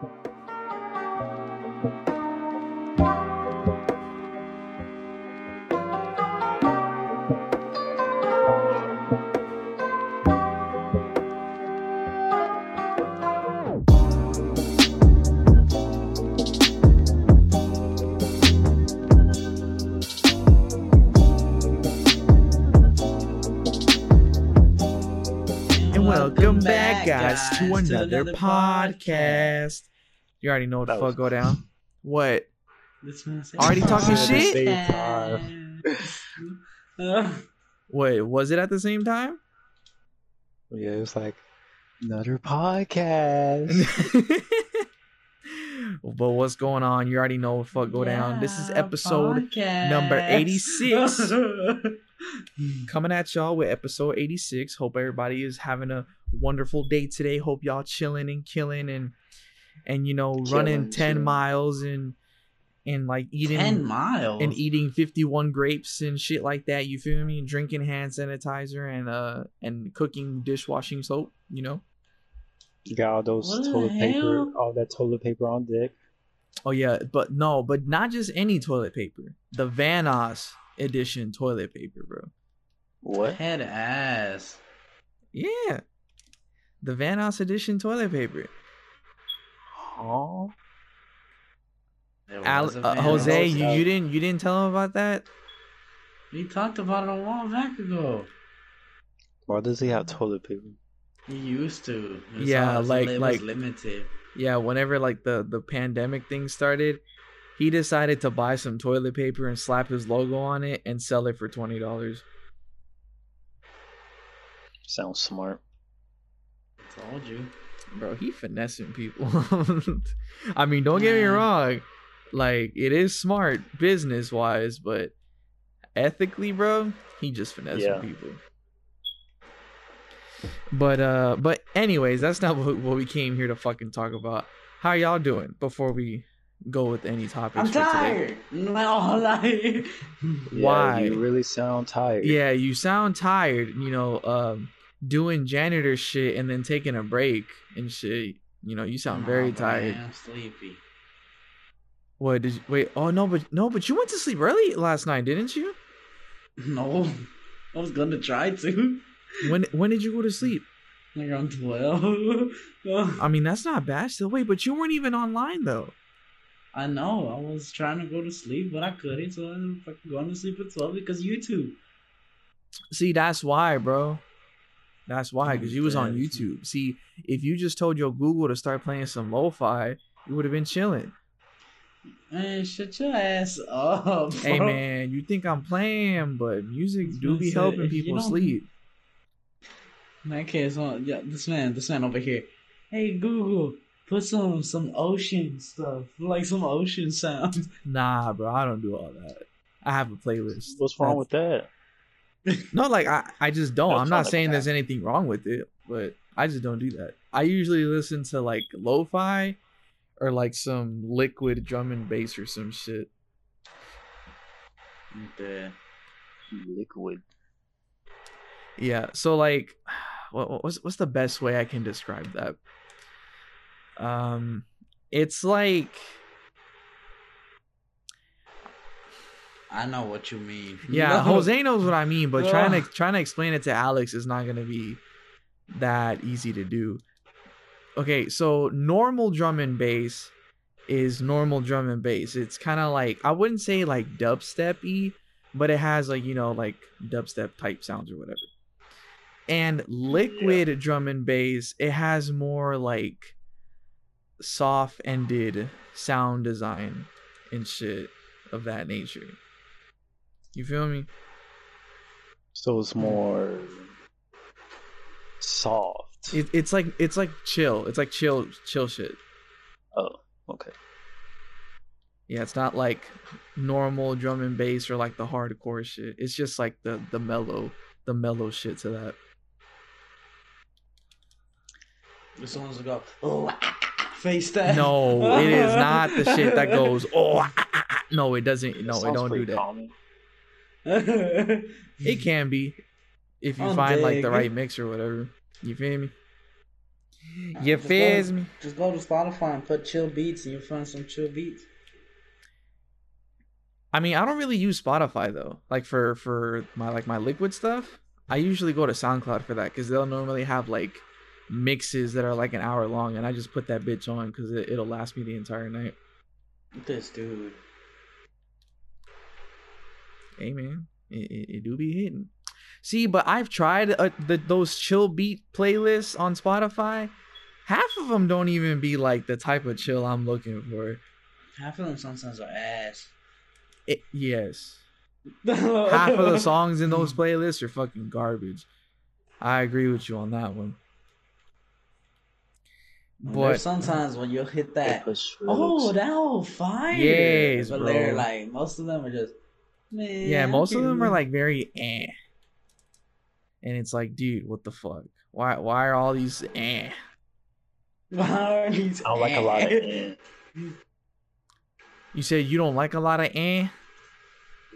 And guys, to guys, another podcast. You already know what the fuck go down. What? This man said- Already talking shit? Uh, Wait, was it at the same time? Yeah, it was like another podcast. but what's going on? You already know what fuck go down. This is episode podcast. number 86. coming at y'all with episode 86. Hope everybody is having a wonderful day today. Hope y'all chilling and killing and and you know running 10 chilling. miles and and like eating Ten miles. and eating 51 grapes and shit like that you feel me and drinking hand sanitizer and uh and cooking dishwashing soap you know You got all those What toilet paper, all that toilet paper on deck. oh yeah but no but not just any toilet paper the vanos edition toilet paper bro What? Head ass. yeah the vanos edition toilet paper Huh? Al- uh, jose you, you didn't you didn't tell him about that We talked about it a while back ago. Why does he have toilet paper? He used to. It Yeah, like- was like- limited. yeah whenever like the the pandemic thing started he decided to buy some toilet paper and slap his logo on it and sell it for $20 Sounds smart. Told you. bro he finessing people i mean don't get me wrong like it is smart business wise but ethically bro he just finessing Yeah. people but uh but anyways that's not what, what we came here to fucking talk about how y'all doing before we go with any topics I'm tired. No, like. Why? Yeah, you really sound tired. yeah you sound tired you know um doing janitor shit and then taking a break and shit you know you sound very Nah, bro, tired I'm sleepy. What did you wait? Oh no, but no, but you went to sleep early last night, didn't you? No, I was gonna try to. When when did you go to sleep? Like around twelve. I mean, that's not bad. Still, wait, but you weren't even online though. I know. I was trying to go to sleep, but I couldn't, so I ended up fucking going to sleep at twelve because YouTube. See, that's why, bro. That's why, because you was on YouTube. See, if you just told your Google to start playing some lo-fi, you would have been chilling. Man, shut your ass up. Bro. Hey man, you think I'm playing, but music I do be say, helping people sleep. In that case, uh, yeah, this man, this man over here. Hey Google, put some some ocean stuff, like some ocean sounds. Nah, bro, I don't do all that. I have a playlist. What's wrong That's- with that? No, like I, I just don't. That's I'm not not saying there's anything wrong with it, but I just don't do that. I usually listen to like lo-fi or like some liquid drum and bass or some shit. The Liquid. Yeah. So like, what, what's what's the best way I can describe that? Um, it's like I know what you mean. yeah, No. Jose knows what I mean, but trying to trying to explain it to Alex is not gonna be that easy to do. Okay, so normal drum and bass is normal drum and bass. It's kind of like I wouldn't say like dubstep-y, but it has like you know like dubstep type sounds or whatever. And liquid drum and bass, it has more like soft-ended sound design and shit of that nature. You feel me? So it's more soft. It, it's like it's like chill. It's like chill chill shit. oh, okay. Yeah, it's not like normal drum and bass or like the hardcore shit. It's just like the the mellow the mellow shit to that. The songs will go, oh, ah, ah, face that. No, it is not the shit that goes oh ah, ah, ah." no, it doesn't. No, it sounds don't do that. calming. It can be if you On find like the right mix or whatever. You feel me? You Just go- me? Just go to Spotify and put chill beats, and you'll find some chill beats. I mean, I don't really use Spotify though. Like for for my like my liquid stuff, I usually go to SoundCloud for that because they'll normally have like mixes that are like an hour long, and I just put that bitch on because it, it'll last me the entire night. This dude. Hey man, it, it, it do be hitting. See, but I've tried uh, the those chill beat playlists on Spotify. Half of them don't even be like the type of chill I'm looking for. Half of them sometimes are ass. It, yes, half of the songs in those playlists are fucking garbage. I agree with you on that one. There's But sometimes when you'll hit that. Oh, that whole fire! Yes, but they're like most of them are just. Man, yeah, I most of them are like very eh. And it's like, dude, what the fuck? Why why are all these eh? Why are these I don't like a lot of eh. You said you don't like a lot of eh?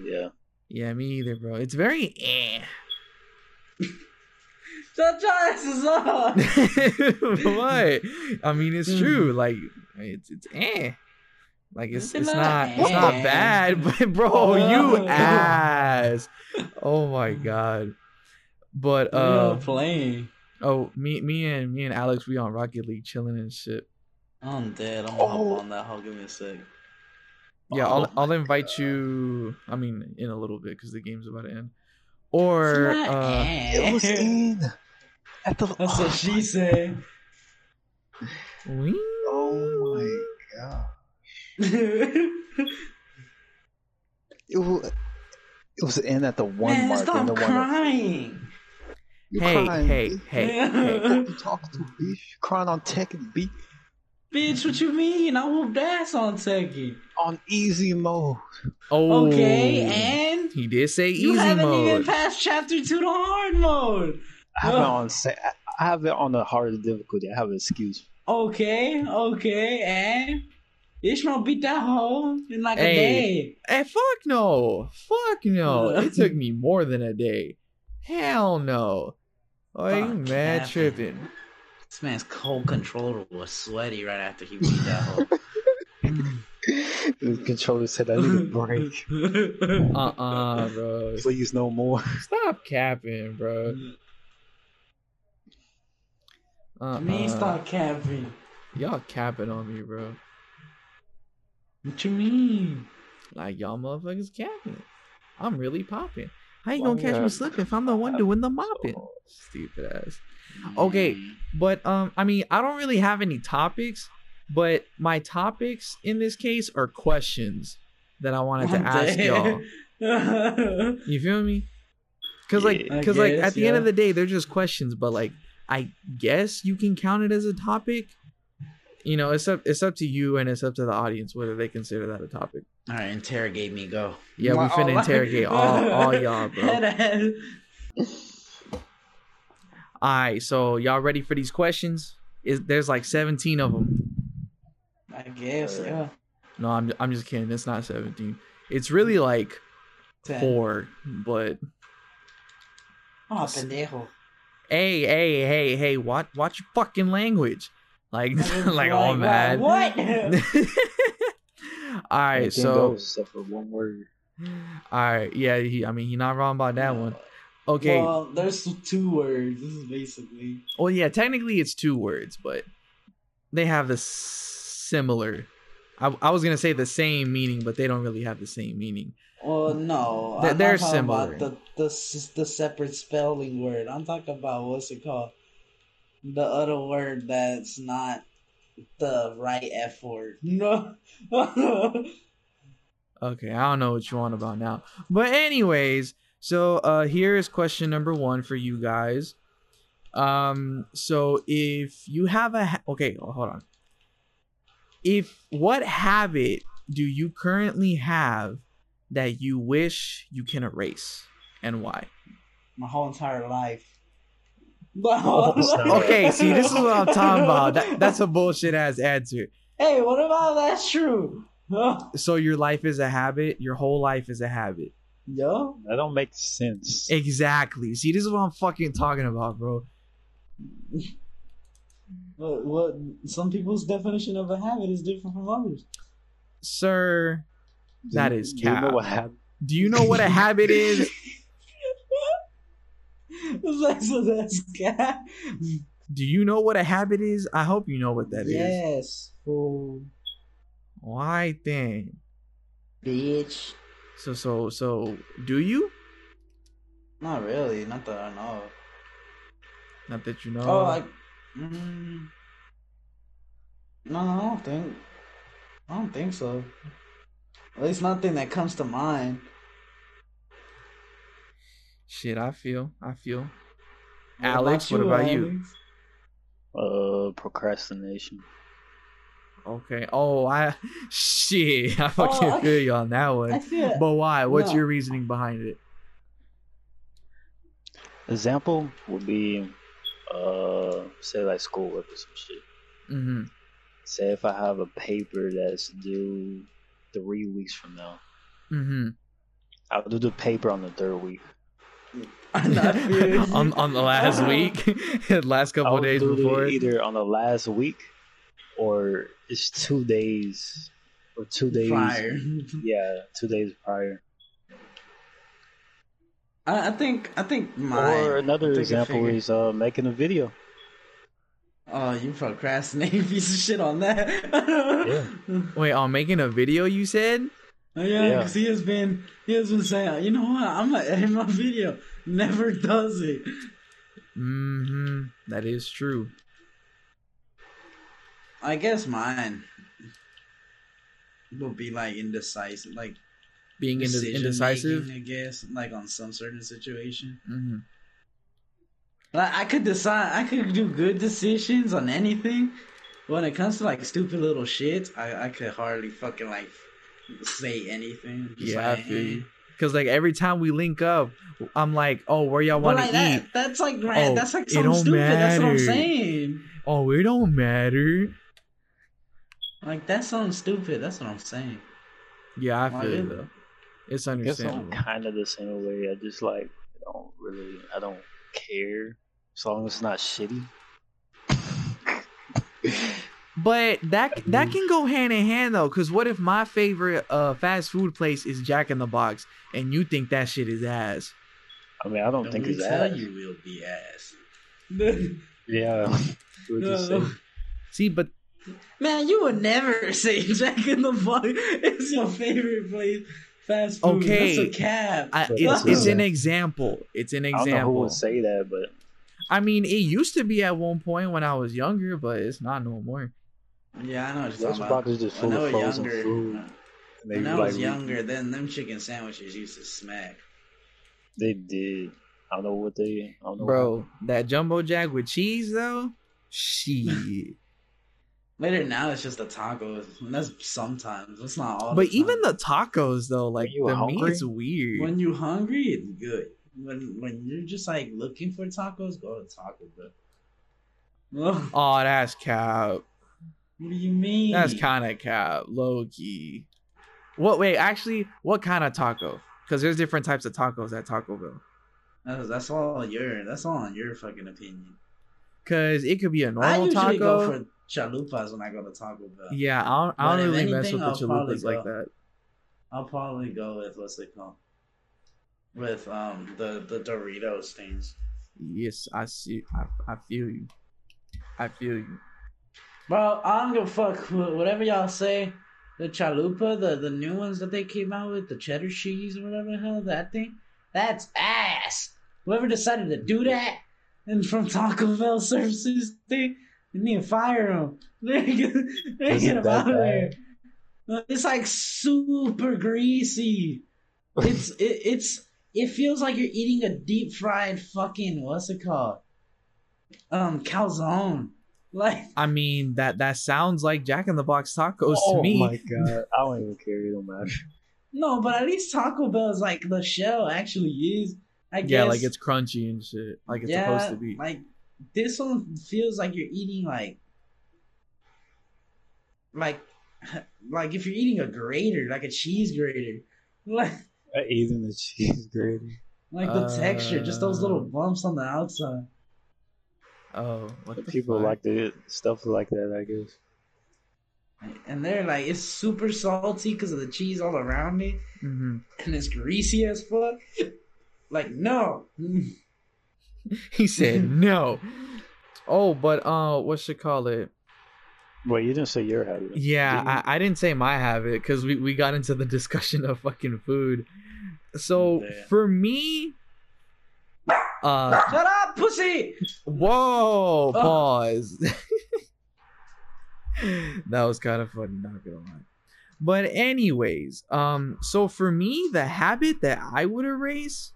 Yeah. Yeah, me either, bro. It's very eh. Shut your asses up! what? I mean, it's true. Like, it's it's eh. Like it's It's it's not not it's not bad, but bro, Oh. you ass. Oh my god. But uh, playing. oh, me me and me and Alex, we on Rocket League chilling and shit. I'm dead. I'm gonna Oh. hop on that. Hold give me a sec. Yeah, Oh I'll I'll invite God. you. I mean, in a little bit because the game's about to end. Or It's not uh, It was in at the. That's what she said. wing. Oh my god! It was. It was in at the one Man, mark stop and the one. crying. You Hey, crying, hey, bitch. hey, hey. Who you talking to, bitch? You crying on Tekken beat Bitch, what you mean? I whooped ass on Tekken. on easy mode. Oh, Okay, and he did say easy mode. you easy haven't even passed chapter two to hard mode. I have it Ugh. on. I have it on the hardest difficulty. I have an excuse. Okay, okay, and Ishmael beat that hole in like Hey. a day. Hey, fuck no, fuck no. It took me more than a day. Hell no. Oh, you mad Captain. tripping? This man's cold controller was sweaty right after he beat that hoe. the controller said, "I need a break. Uh uh bro. Please, no more." Stop capping, bro. Uh Me stop capping. Y'all capping on me, bro. What you mean? Like y'all motherfuckers capping. I'm really popping. How you gonna catch yeah. me slipping if I'm the one doing the mopping? Stupid ass. Okay, But um, I mean, I don't really have any topics, but my topics in this case are questions that I wanted to ask y'all. You feel me? Cause like, Yeah. Cause like at the end of the day, they're just questions. But like, I guess you can count it as a topic. You know, it's up it's up to you and it's up to the audience whether they consider that a topic. All right, interrogate me. Go. Yeah, we My- finna all- interrogate all all y'all, bro. All right, so y'all ready for these questions? Is there's like 17 of them. I guess. Yeah. No, I'm I'm just kidding. It's not 17. It's really like Ten. four, but Oh, pendejo. hey, hey, hey, hey, watch watch your fucking language. Like like Like, all mad. What? all right, so except for one word. all right, yeah, he I mean he not wrong about that one. Uh, okay. Well, Well, there's two words. This is basically. Well, yeah, technically it's two words, but they have the similar I, I was gonna say the same meaning, but they don't really have the same meaning. Well, no. They're- I'm they're similar. About the, the the separate spelling word. I'm talking about what's it called? The other word that's not the right F word. No. Okay, I don't know what you want about now. But anyways, so uh here is question number 1 for you guys. Um so if you have a ha- okay, hold on. If what habit do you currently have that you wish you can erase and why? My whole entire life. Oh, so- Okay, see this is what I'm talking about. That, that's a bullshit ass answer. Hey, what about that's true? So your life is a habit, your whole life is a habit. Yo. That don't make sense. Exactly. See, this is what I'm fucking talking about, bro. What, what some people's definition of a habit is different from others. Sir, that Do you- is do you know cap. what happened? do you know what a habit is? Like, so that's cat. Do you know what a habit is? I hope you know what that is. yes, fool, Why then? bitch. So so so do you? Not really. Not that I know. Not that you know. Oh, like, mm, no, I don't think. I don't think so. At least nothing that comes to mind. Shit, I feel. I feel. What Alex, what about you? Uh, procrastination. Okay. Oh, I shit. I fucking I- feel you on that I one. feel. But why? What's No. your reasoning behind it? Example would be, uh, say like schoolwork or some shit. Mm-hmm. Say if I have a paper that's due three weeks from now, Mm-hmm. I'll do the paper on the third week. I feel you. on on the last week, last couple I'll days before. either on the last week, or it's two days, or two days. Prior. Yeah, two days prior. I, I think. I think mine. or another I think I example is uh, making a video. Oh, you procrastinating piece of shit on that. Yeah. Wait, on making a video, you said? Oh, yeah, Yeah. because he has been he has been saying, you know what, I'm gonna edit my video. Never does it. Mm-hmm. That is true. I guess mine will be like indecisive, like Being inde- decision indecisive. making, I guess, like on some certain situation. Mm-hmm. Like I could decide, I could do good decisions on anything. When it comes to like stupid little shit, I I could hardly fucking like say anything. Just Yeah, I like, feel. Because like every time we link up, I'm like, oh, where y'all But want to like eat? that, that's like grand. Oh, that's like it something don't stupid. That's what I'm saying. Oh, it don't matter. Like that's something stupid. That's what I'm saying. Yeah, I Why feel you it? though. It's I guess I'm understandable. kind of the same way. I just like I don't really, I don't care as long as it's not shitty. But that that can go hand in hand though, because what if my favorite uh fast food place is Jack in the Box, and you think that shit is ass? I mean, I don't Don't think we it's tell ass. you will be ass. Yeah, what you say? See, but Man, you would never say Jack in the Box is your favorite place. Fast food. Okay. That's a cap. I, it's it's an example. It's an I don't know who would say that, but I mean, it used to be at one point when I was younger, but it's not no more. Yeah, I know what you're talking about. boxes just When full I of was frozen younger, food. they when I like was younger, then them chicken sandwiches used to smack. They did. I don't know what they. I don't know. Bro, that jumbo jack with cheese though, shit. Later now, it's just the tacos. And that's sometimes. That's not all. but the even time. the tacos though, like you the hungry? meat's weird. when you hungry, it's good. When when you're just like looking for tacos, go to Taco Bell. Oh, that's cap. What do you mean? That's kind of cap, low key. What? Wait, actually, what kind of taco? Because there's different types of tacos at Taco Bell. That's, that's all your. That's all on your fucking opinion. Because it could be a normal usually taco. go for chalupas when I go to Taco Bell. yeah, I don't, I don't really mess with the I'll chalupas like that. I'll probably go with what's it called? With um the the Doritos things. Yes, I see. I, I feel you. I feel you. Bro, I don't give a fuck whatever y'all say. The chalupa, the the new ones that they came out with, the cheddar cheese or whatever the hell that thing, that's ass. Whoever decided to do that and from Taco Bell services thing, you need to fire them. They get, they get them out of there. It's like super greasy. It's it, it's it feels like you're eating a deep fried fucking what's it called? Um, calzone. Like I mean that that sounds like Jack in the Box tacos oh to me. Oh my god! I don't even care. It don't matter. no, but at least Taco Bell is like the shell actually is. I guess. Yeah, like it's crunchy and shit, like it's supposed to be. Like this one feels like you're eating like like like if you're eating a grater, like a cheese grater. Like I eating the cheese grater. like the texture, just those little Uh. bumps on the outside. Oh, what the People fuck? like the stuff like that, I guess. And they're like, it's super salty because of the cheese all around it, hmm and it's greasy as fuck. Like, no. He said no. Oh, but uh, what should call it? Wait, you didn't say your habit. Yeah, did? I, I didn't say my habit because we, we got into the discussion of fucking food. So Yeah. for me, uh, Shut up, pussy! whoa, Oh. pause. that was kind of funny, not gonna lie. But anyways, um, so for me, the habit that I would erase,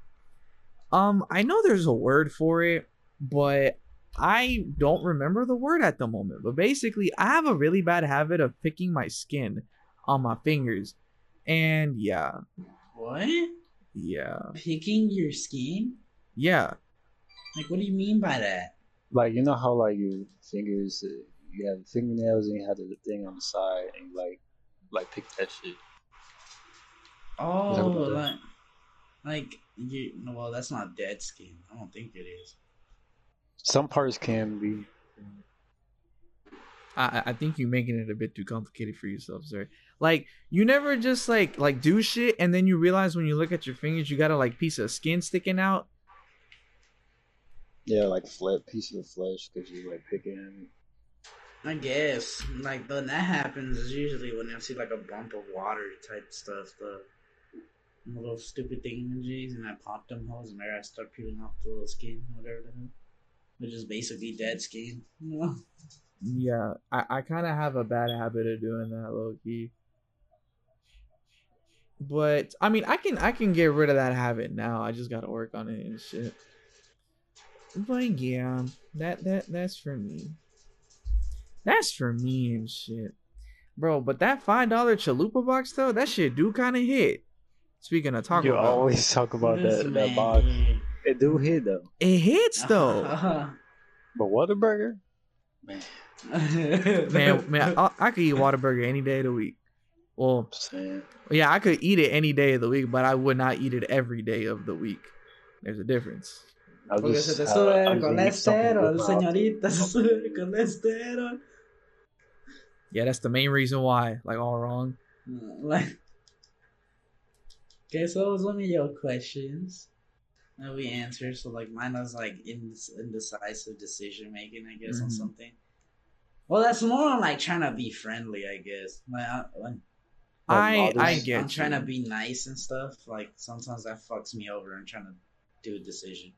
um, I know there's a word for it, but I don't remember the word at the moment. But basically, I have a really bad habit of picking my skin on my fingers, and yeah, What? yeah, Picking your skin? Yeah. Like, what do you mean by that? Like you know how like your fingers, uh, you have fingernails and you have the thing on the side, and you, like like pick that shit. Oh, Is that like, like you. Well, that's not dead skin. I don't think it is. Some parts can be. I I think you're making it a bit too complicated for yourself, sir. Like you never just like like do shit and then you realize when you look at your fingers you got a like piece of skin sticking out. Yeah, like flat piece of flesh because you like picking. I guess. Like when that happens is usually when I see like a bump of water type stuff, the little stupid thingamajiggies, and I pop them holes, and there I start peeling off the little skin, or whatever the hell. Which is basically dead skin. You know? Yeah, I, I kind of have a bad habit of doing that, low key. But I mean, I can I can get rid of that habit now. I just gotta work on it and shit. But yeah, that that that's for me. That's for me and shit, bro. But that five dollar chalupa box though, that shit do kind of hit. Speaking of Taco You Bell, always talk about that that box. It do hit though. it hits though. But Whataburger, man, man, man, I, I could eat Whataburger any day of the week. Well, I'm Yeah, I could eat it any day of the week, but I would not eat it every day of the week. There's a difference. I Porque se just, te I- sube I el just need colesterol, with my- señorita, se sube el colesterol. Yeah, that's the main reason why. Like all wrong. Like, okay, so it was one of your questions that we answered. So, like, mine was like indes- indecisive decision making, I guess, on Mhm. something. Well, that's more on like trying to be friendly, I guess. Like, I, when I, I get. I'm trying to be nice and stuff. Like, sometimes that fucks me over and trying to do a decision.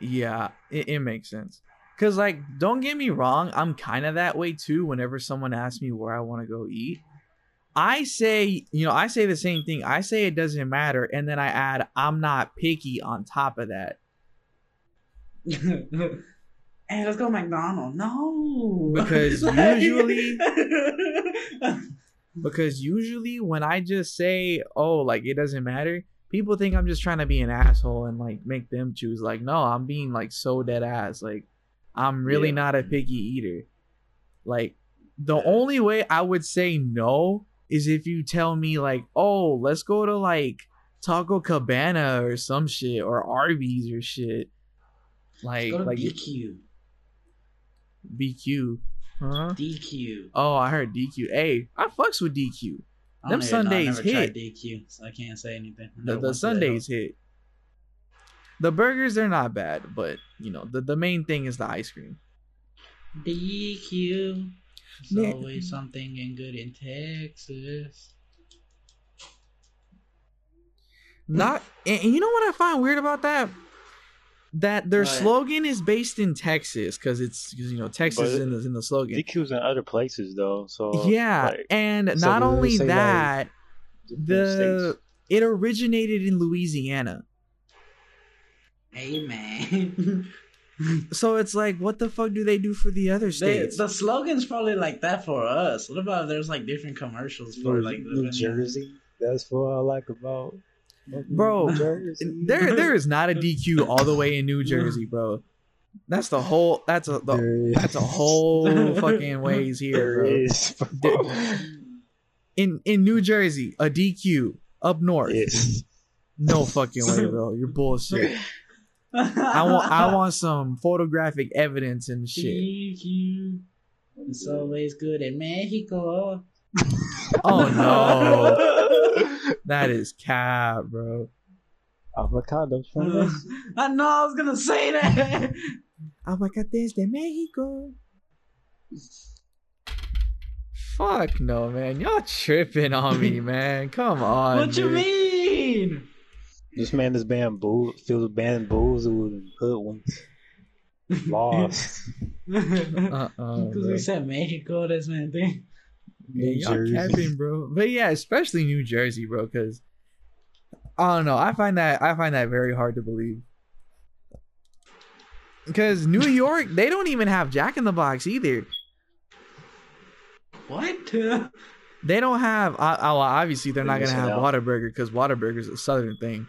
Yeah, it, it makes sense. Cause like, don't get me wrong, I'm kind of that way too. Whenever someone asks me where I want to go eat, I say, you know, I say the same thing. I say it doesn't matter, and then I add, I'm not picky on top of that. hey, let's go McDonald's. No, Because usually- Because usually when I just say, oh, like it doesn't matter, people think I'm just trying to be an asshole and like make them choose. Like, no, I'm being like so dead ass. Like, I'm really Yeah. not a picky eater. Like, the only way I would say no is if you tell me like, oh, let's go to like Taco Cabana or some shit or Arby's or shit. Like, like DQ. BQ, huh? DQ. Oh, I heard DQ. Hey, I fucks with DQ. Them even. I Sundaes never hit. tried DQ, so I can't say anything. The, the went to that Sundaes hit. The burgers they're not bad, but you know the, the main thing is the ice cream. DQ. There's Man. always something in good in Texas. Not and, and you know what I find weird about that? That their What? slogan is based in Texas because it's 'cause, you know Texas is in the in the slogan. DQ's in other places though, so Yeah, like, and so not only say, like, that, the states. it originated in Louisiana. Amen. So it's like, what the fuck do they do for the other They, states? the slogan's probably like that for us. What about there's like different commercials for New, like New Jersey. That's what I like about Bro, there there is not a DQ all the way in New Jersey, bro. That's the whole. That's a the, that's a whole fucking ways here, bro. is, bro. In in New Jersey, a DQ up north. Yes. No fucking way, bro. You're bullshit. I want I want some photographic evidence and shit. DQ. It's always good in Mexico. Oh no, that is cap, bro. Avocados from this. I know I was gonna say that. Aguacates de Mexico. Fuck no, man. Y'all tripping on me, man. Come on. what you mean? This man is bamboozled, feels bamboozled and hoodwinked, lost. Uh-uh, Because bro. we said Mexico, that's my thing. Yeah, New y'all Jersey. capping, bro. But yeah, especially New Jersey, bro, because I don't know. I find that I find that very hard to believe. Because New York, they don't even have Jack in the Box either. What? They don't have. Uh, well, obviously, they're They're not gonna have out. Whataburger because Whataburger is a Southern thing.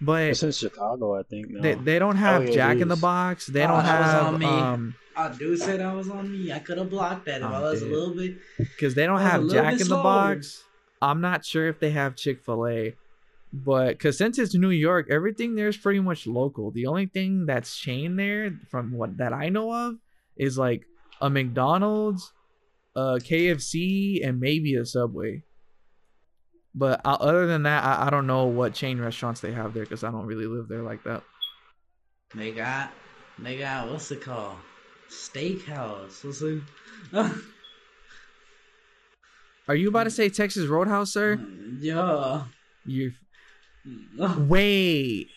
But It's in Chicago, I think. Now. they, they don't have yeah, Jack in the Box. They Oh, don't have um I do say that was on me. I could have blocked that if Oh, I was dude. a little bit. because they don't That was a have Jack in the. Box. I'm not sure if they have Chick Fil A, but because since it's New York, everything there's pretty much local. The only thing that's chain there, from what that I know of, is like a McDonald's, a KFC, and maybe a Subway. But uh, other than that, I, I don't know what chain restaurants they have there because I don't really live there like that. They got, they got, what's it called? Steakhouse. What's it? Are you about to say Texas Roadhouse, sir? yeah. You Wait.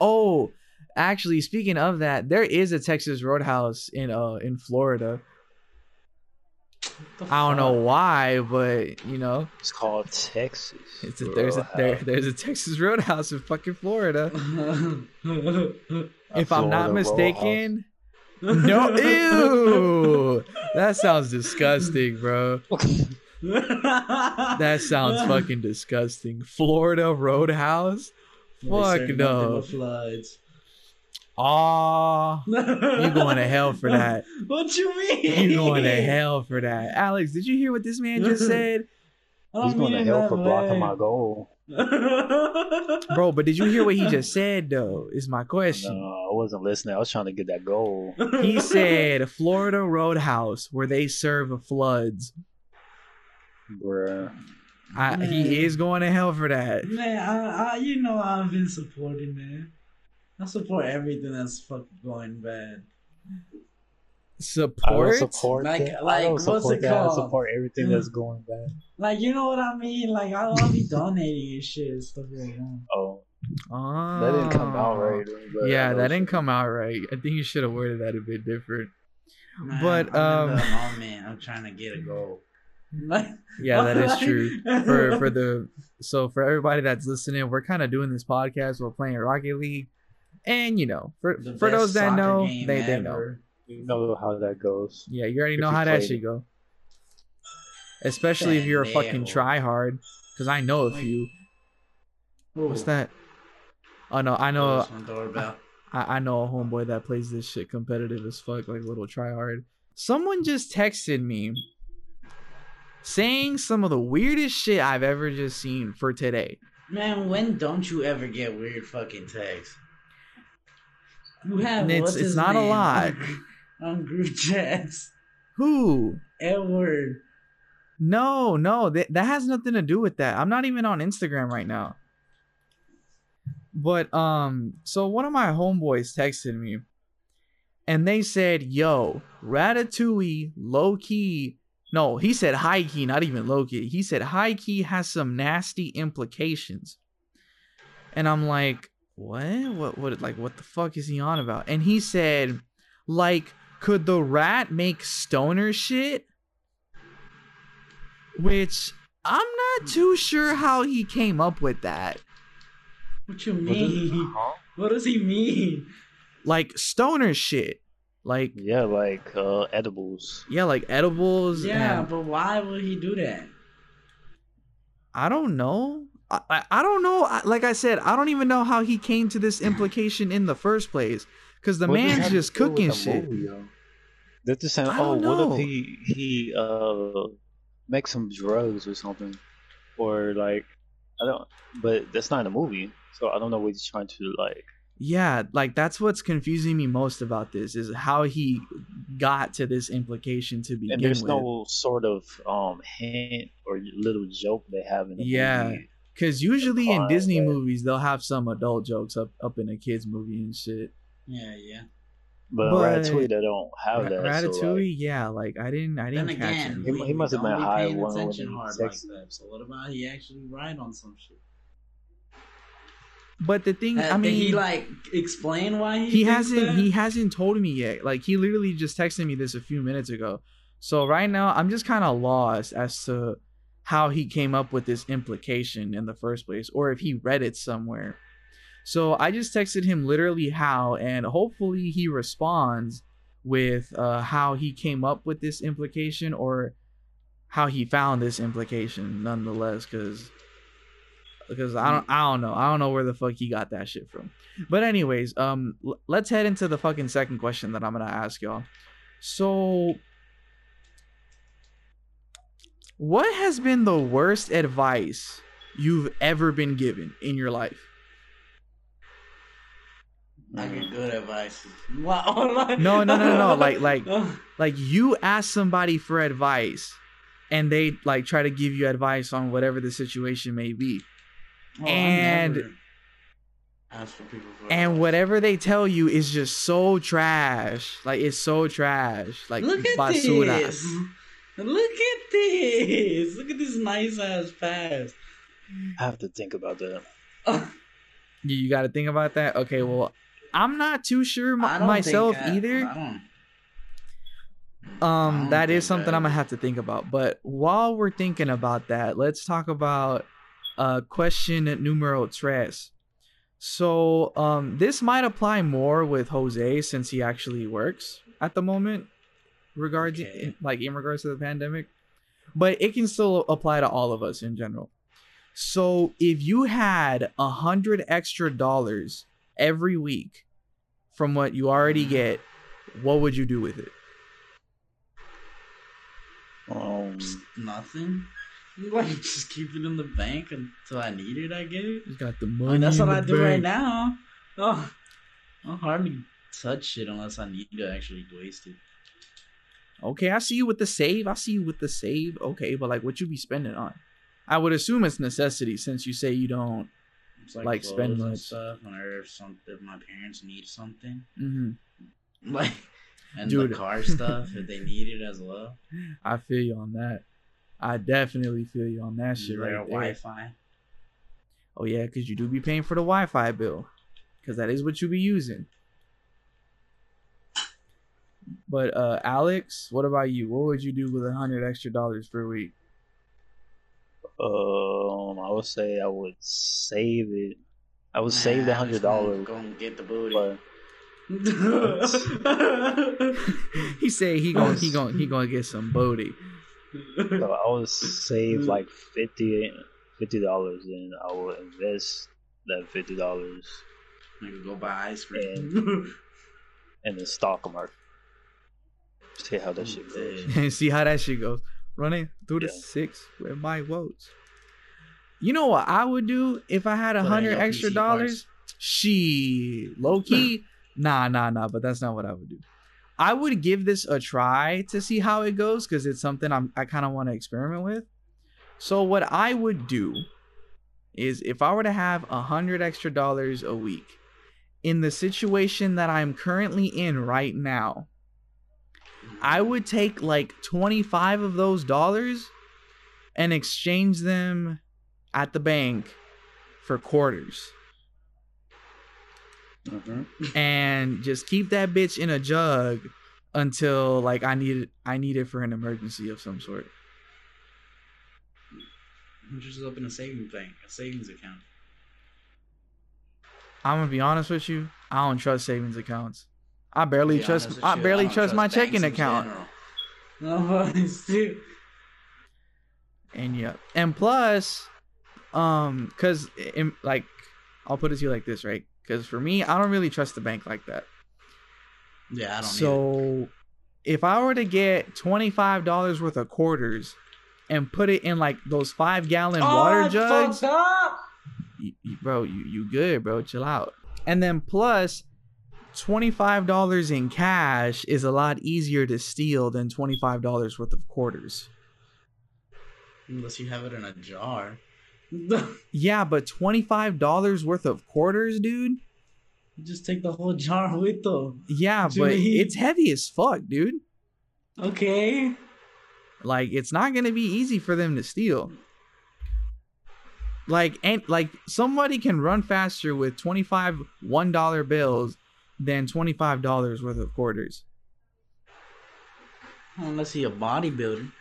Oh, actually, speaking of that, there is a Texas Roadhouse in uh in Florida. I don't know why, but you know, It's called Texas. it's a, there's a there, there's a Texas Roadhouse in fucking Florida. If I'm not Florida mistaken. No, ew. That sounds disgusting, bro. That sounds fucking disgusting. Florida Roadhouse. Fuck no. Floods. Aw, you going to hell for that. What you mean? You going to hell for that. Alex, did you hear what this man just said? He's going to hell for blocking way. my goal. Bro, but did you hear what he just said though? Is my question. No, question. I wasn't listening. I was trying to get that goal. He said Florida Roadhouse where they serve floods. Bruh. I, Man. he is going to hell for that. Man, I, I, you know I've been supporting, man. I support everything that's fucking going bad. Support? support Like- like, I don't what's support it that. I support everything that's going bad. Like, you know what I mean? Like, I'll, I'll be donating and shit and stuff like that. Oh, Oh. that didn't come out right. but Yeah, that didn't come out right. I think you should have worded that a bit different. Man, But, I'm in the um, moment. I'm trying to get a goal. Like, Yeah, that is true. For for the so for everybody that's listening, we're kind of doing this podcast We're playing Rocket League, and you know, for The for those that know, game they they know. You know how that goes. Yeah, you already know how that should go. Especially if you're a fucking Pendejo. tryhard, because I know a few. What's Ooh. that? Oh no, I know Close my doorbell. I, I know a homeboy that plays this shit competitive as fuck, like little tryhard. Someone just texted me saying some of the weirdest shit I've ever just seen for today. Man, when don't you ever get weird fucking texts? You have And it's- what's it's his not a name lot. on on group chats. Who? Edward. No, no, that that has nothing to do with that. I'm not even on Instagram right now. But um, so one of my homeboys texted me, and they said, "Yo, Ratatouille, low key." No, he said high key, not even low key. He said high key has some nasty implications, and I'm like, what? What? What? Like, what the fuck is he on about? And he said, like, could the rat make stoner shit? Which I'm not too sure how he came up with that. What you What is- mean? huh? What does he mean? Like stoner shit. Like Yeah, like uh, edibles. yeah, like edibles. Yeah, and- but why would he do that? I don't know. I, I, I don't know. I, like I said, I don't even know how he came to this implication in the first place. Cause the What man's just cooking shit. movie, yo? They're just saying, oh, don't what if he he uh makes some drugs or something, or like I don't. But that's not in the movie, so I don't know what he's trying to like Yeah, like that's what's confusing me most about this is how he got to this implication to begin with. And there's with. no sort of um hint or little joke they have in the Yeah. movie. Because usually in Disney but- movies they'll have some adult jokes up up in a kids movie and shit. Yeah, yeah. But, But- Ratatouille, they don't have that. Ratatouille, So like, yeah, like I didn't I didn't catch again, it. He- he must have don't been be high paying one attention he hard like that. So what about he actually right on some shit? But the thing, Uh, I mean, did he like explain why he? he hasn't that? he hasn't told me yet like he literally just texted me this a few minutes ago so right now i'm just kind of lost as to how he came up with this implication in the first place or if he read it somewhere so i just texted him literally how and hopefully he responds with uh how he came up with this implication or how he found this implication nonetheless because because I don't I don't know. I don't know where the fuck he got that shit from. But anyways, um l- let's head into the fucking second question that I'm to ask y'all. So what has been the worst advice you've ever been given in your life? I get good advice. Wow. No, no, no, no, like- like- Oh, Like you ask somebody for advice and they like try to give you advice on whatever the situation may be. Oh, I And- ask for people for And advice. whatever they tell you is just so trash. Like it's so trash. Like Look at basura. this. Look at this. Look at this nice ass pass. I have to think about that. You, you got to think about that. Okay, well, I'm not too sure m- myself either. I don't- I Um, that is something I- I'm gonna have to think about. But while we're thinking about that, let's talk about uh question numero tres. So um this might apply more with Jose since he actually works at the moment regarding Okay. like in regards to the pandemic. But it can still apply to all of us in general. So if you had a hundred extra dollars every week from what you already get, what would you do with it? Um, Just nothing. Like just keep it in the bank until I need it. I guess. He's got the I money. mean, that's what I do right now. Oh, I hardly touch it unless I need to actually waste it. Okay, I see you with the save. I see you with the save. Okay, but like, what you be spending on? I would assume it's necessity since you say you don't. Like, Like, spend stuff. Whenever if some if my parents need something, hmm like and Dude. the car stuff if they need it as well. I feel you on that. I definitely feel you on that shit right there. Wi-Fi. Oh yeah, because you do be paying for the Wi-Fi bill, because that is what you be using. But uh, Alex, what about you? What would you do with a hundred extra dollars per week? Um, I would say I would save it. I would save the hundred dollars, Go and get the booty. but he say he gon' he gon' he gonna get some booty. so I would save like 50 dollars, and I will invest that fifty dollars Nigga, go buy ice cream. and the stock market. See how that shit goes. and see how that shit goes. Running through the Yeah. six with my votes. You know what I would do if I had a hundred extra PC dollars? She low key, nah, nah, nah. But that's not what I would do. I would give this a try to see how it goes because it's something I'm I kind of want to experiment with. So what I would do is if I were to have a hundred extra dollars a week in the situation that I'm currently in right now, I would take like 25 of those dollars and exchange them at the bank for quarters hmm and just keep that bitch in a jug until like I need it I need it for an emergency of some sort. Just open a savings bank, a savings account. I'm gonna be honest with you, I don't trust savings accounts. I barely trust honest I barely don't trust, my checking account. general. No, it's too. And yeah. And plus, um, cause in, like I'll put it to you like this, right? Because for me, I don't really trust the bank like that. Yeah, I don't. So if I were to get twenty five dollars worth of quarters and put it in like those five gallon Oh, water jugs, you, you- bro, you you good, bro? Chill out. And then plus $25 in cash is a lot easier to steal than $25 worth of quarters. Unless you have it in a jar. Yeah, but $25 worth of quarters, dude? Just take the whole jar with them. Yeah, but it's heavy as fuck, dude. Okay. Like it's not gonna be easy for them to steal. Like and like somebody can run faster with 25 one dollar bills than twenty five dollars worth of quarters. Unless he a bodybuilder.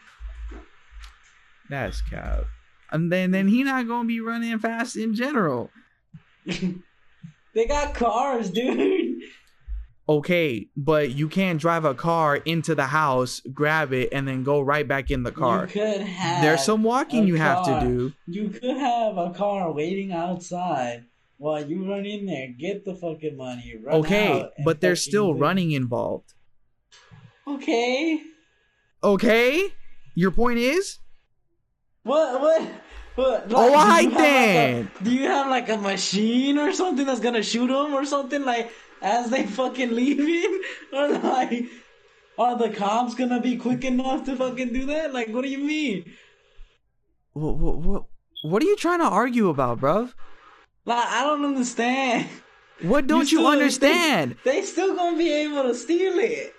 That's cap. And then then he not gonna be running fast in general. they got cars, dude. Okay, but you can't drive a car into the house, grab it, and then go right back in the car. You could have. There's some walking you have to do. You could have a car waiting outside while you run in there, get the fucking money. Run Okay, but there's still running involved. Okay. Okay? Your point is? What? What? What? Oh, do you alright have like a- do you have like a machine or something that's gonna shoot them or something like as they fucking leaving or like? Are the cops gonna be quick enough to fucking do that? Like, what do you mean? What, what, what, what are you trying to argue about, bruv? Like, I don't understand. What don't you, still- understand? They still gonna be able to steal it.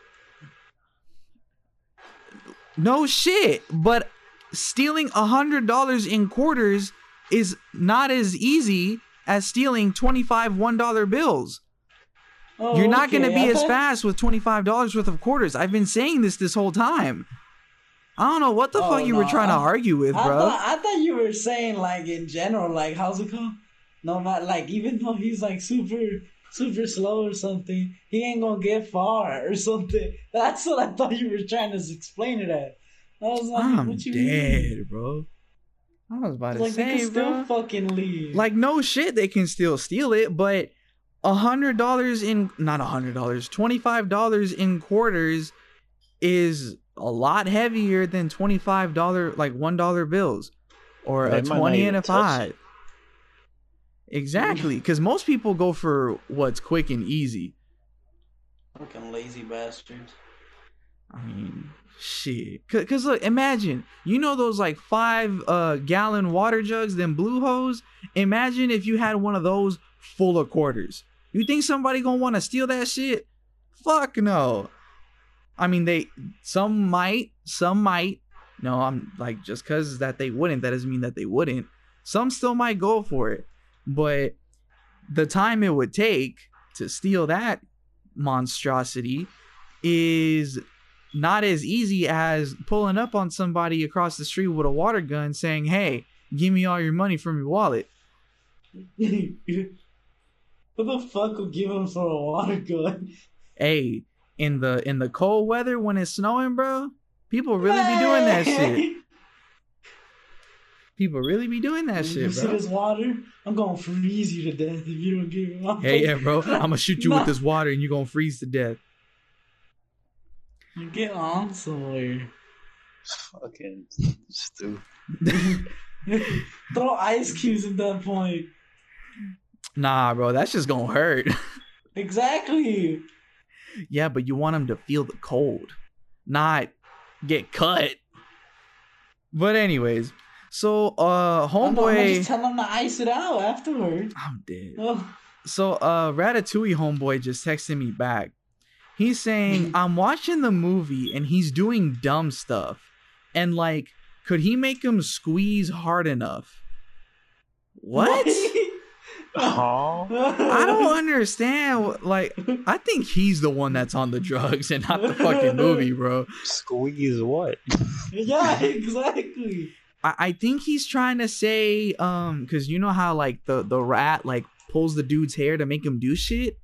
No shit. But stealing a hundred dollars in quarters is not as easy as stealing twenty-five one-dollar bills. Oh, You're not gonna be as fast with twenty-five dollars worth of quarters. I've been saying this this whole time. I don't know what the Oh, fuck you were no, trying to argue with, I bro. thought, I thought you were saying like in general, like how's it called? No, not like even though he's like super super slow or something, he ain't gonna get far or something. That's what I thought you were trying to explain it at. I was like, I'm what you dead, mean? bro. I was about to Like they say, can still bro. fucking leave. Like no shit, they can still steal it, but a hundred dollars in not a hundred dollars, twenty five dollars in quarters is a lot heavier than twenty five dollar like one dollar bills or They a might not twenty and a five. It. Exactly, because most people go for what's quick and easy. fucking lazy bastards. I mean, shit. Cause, Cause look, imagine you know those like five uh gallon water jugs, then blue hose. Imagine if you had one of those full of quarters. You think somebody gonna want to steal that shit? Fuck no. I mean, they some might, some might. No, I'm like just cause that they wouldn't, that doesn't mean that they wouldn't. Some still might go for it, but the time it would take to steal that monstrosity is not as easy as pulling up on somebody across the street with a water gun saying, Hey, give me all your money from your wallet. Who the fuck would give him for a water gun? Hey, in the in the cold weather when it's snowing, bro, people really be doing that shit. People really be doing that you shit, see bro. this water? I'm gonna freeze you to death if you don't give me my Hey, yeah, bro, I'm gonna shoot you Nah. with this water and you're gonna freeze to death. Get on somewhere. Fucking stupid. Throw ice cubes at that point. Nah, bro, that's just gonna hurt. Exactly. yeah, but you want them to feel the cold, not get cut. But anyways, so uh, I'm, I'm just tell him to ice it out afterward. I'm dead. Oh, So uh Ratatouille homeboy just texted me back. He's saying, I'm watching the movie and he's doing dumb stuff. And like, could he make him squeeze hard enough? What? Huh? I don't understand. Like, I think he's the one that's on the drugs and not the fucking movie, bro. Squeeze what? yeah, exactly. I, I think he's trying to say, um, because you know how like the the rat like pulls the dude's hair to make him do shit.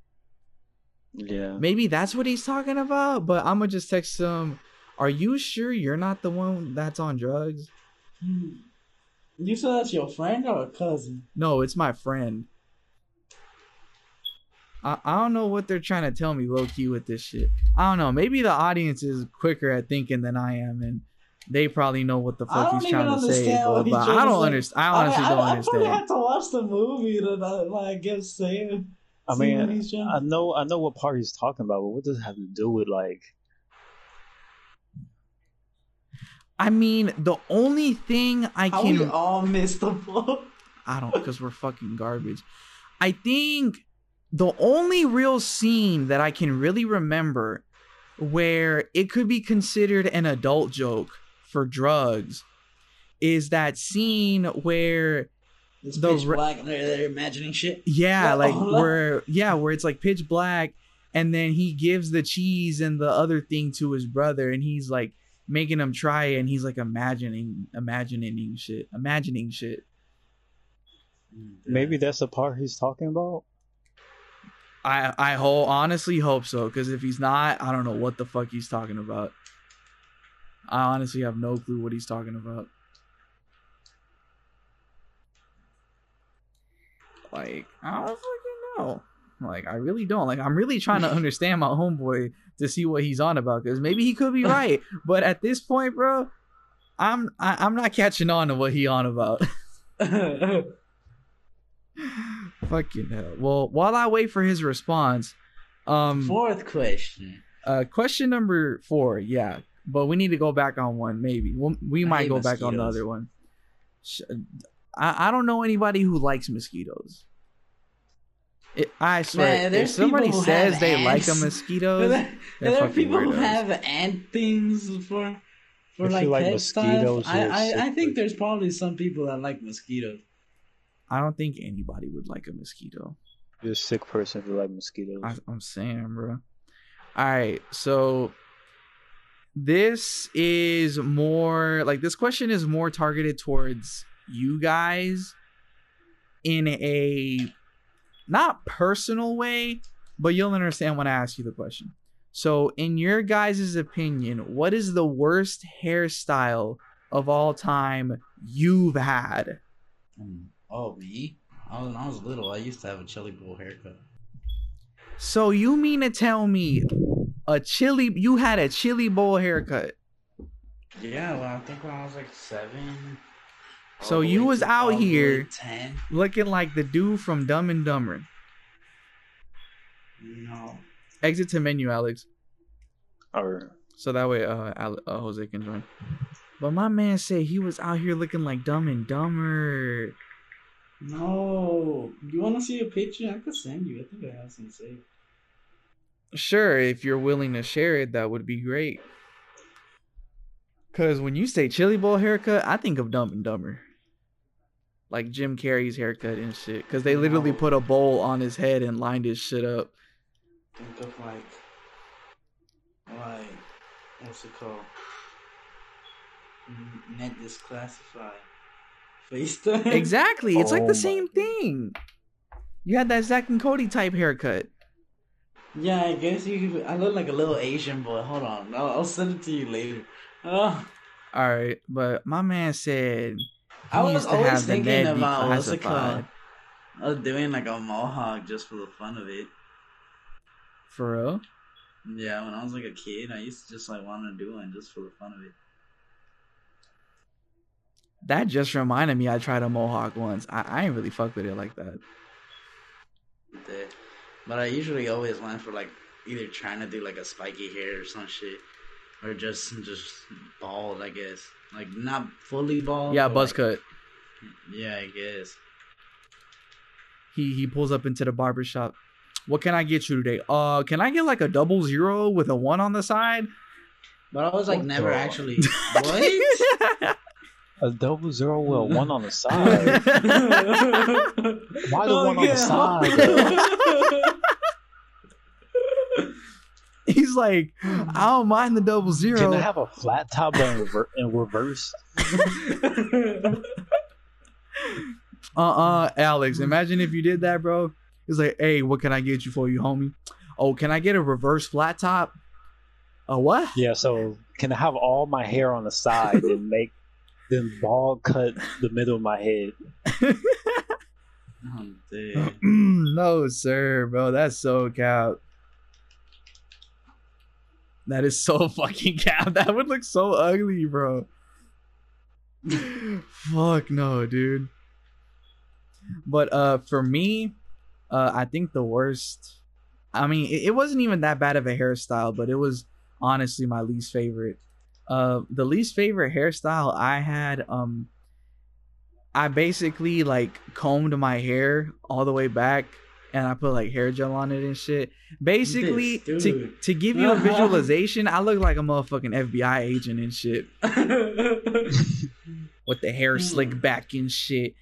Yeah. Maybe that's what he's talking about. But I'm gonna just text him. Are you sure you're not the one that's on drugs? You said that's your friend or a cousin? No, it's my friend. I, I don't know what they're trying to tell me low key with this shit. I don't know. Maybe the audience is quicker at thinking than I am, and they probably know what the fuck he's trying to say. understand But, what he's but I don't say. understand. I honestly I, don't I, I probably understand. have to watch the movie to like get saved. I mean, what he's? I know, I know what part he's talking about, but what does it have to do with like? I mean, the only thing I How we can all missed the ball. I don't because we're fucking garbage. I think the only real scene that I can really remember where it could be considered an adult joke for drugs is that scene where It's The pitch black and they're, they're imagining shit. yeah, Yeah, like where yeah, where it's like pitch black and then he gives the cheese and the other thing to his brother and he's like making him try it and he's like imagining imagining shit, imagining shit. Mm, Maybe that's the part he's talking about. I I ho- honestly hope so because if he's not, I don't know what the fuck he's talking about. I honestly have no clue what he's talking about. Like I don't fucking know. Like I really don't. Like I'm really trying to understand my homeboy to see what he's on about because maybe he could be right, but at this point, bro, I'm I, I'm not catching on to what he on about. Fucking hell. Well, while I wait for his response, um, Fourth question. uh, question number four, yeah, but we need to go back on one, maybe. We'll, we I might hate go back on the other one. I, I don't know anybody who likes mosquitoes. It, I swear, Man, if somebody says have they like a mosquito, there, they're there are fucking people who have ant things for for If like, like pet mosquitoes, stuff. I, you're a I, I sick think there's probably some people that like mosquitoes. I don't think anybody would like a mosquito. You're a sick person if you like mosquitoes. I, I'm saying, bro. All right, so this is more like this question is more targeted towards you guys in a not personal way, but you'll understand when I ask you the question. So, in your guys' opinion, what is the worst hairstyle of all time you've had? Um, oh, me? I was, when I was little, I used to have a chili bowl haircut. So you mean to tell me a chili you had a chili bowl haircut? Yeah, well, I think when I was like seven. So you was out all the way here- Ten? Looking like the dude from Dumb and Dumber. No. Exit to menu, Alex. or So that way uh, Ale- uh Jose can join. But my man said he was out here looking like Dumb and Dumber. No. You want to see a picture? I could send you. I think I have some saved. Sure, if you're willing to share it, that would be great. Cause when you say chili bowl haircut, I think of Dumb and Dumber. Like Jim Carrey's haircut and shit. Cause they literally put a bowl on his head and lined his shit up. Think of like, like, what's it called? Ned's Declassified. FaceTime. Exactly. It's like Oh the same God. thing. You had that Zack and Cody type haircut. Yeah, I guess you. I look like a little Asian boy. Hold on, I'll, I'll send it to you later. Oh, All right, but my man said I was always have thinking about what's it called? I was doing like a mohawk just for the fun of it. For real? Yeah, when I was like a kid, I used to just like want to do one just for the fun of it. That just reminded me I tried a mohawk once. I, I ain't really fuck with it like that. Uh, But I usually always went for like either trying to do like a spiky hair or some shit, or just just bald. I guess like not fully bald. Yeah, buzz like- cut. Yeah, I guess. He he pulls up into the barber shop. What can I get you today? Uh, can I get like a double zero with a one on the side? But I was like What never the- actually. what? A double zero with a one on the side. Why the oh, one on the side, He's like, I don't mind the double Can. I have a flat top but in, rever- in reverse? uh-uh, Alex. Imagine if you did that, bro. He's like, hey, what can I get you for you, homie? Oh, can I get a reverse flat top? A what? Yeah, so can I have all my hair on the side and make then bald cut the middle of my head? oh, dude. no, sir, bro. That's so cap. That is so fucking cap. That would look so ugly, bro. Fuck no, dude. But uh for me, Uh, I think the worst. I mean, it, it wasn't even that bad of a hairstyle, but it was honestly my least favorite. Uh, the least favorite hairstyle I had. Um, I basically like combed my hair all the way back, and I put like hair gel on it and shit. Basically, to to give you a visualization, I look like a motherfucking FBI agent and shit with the hair slicked back and shit,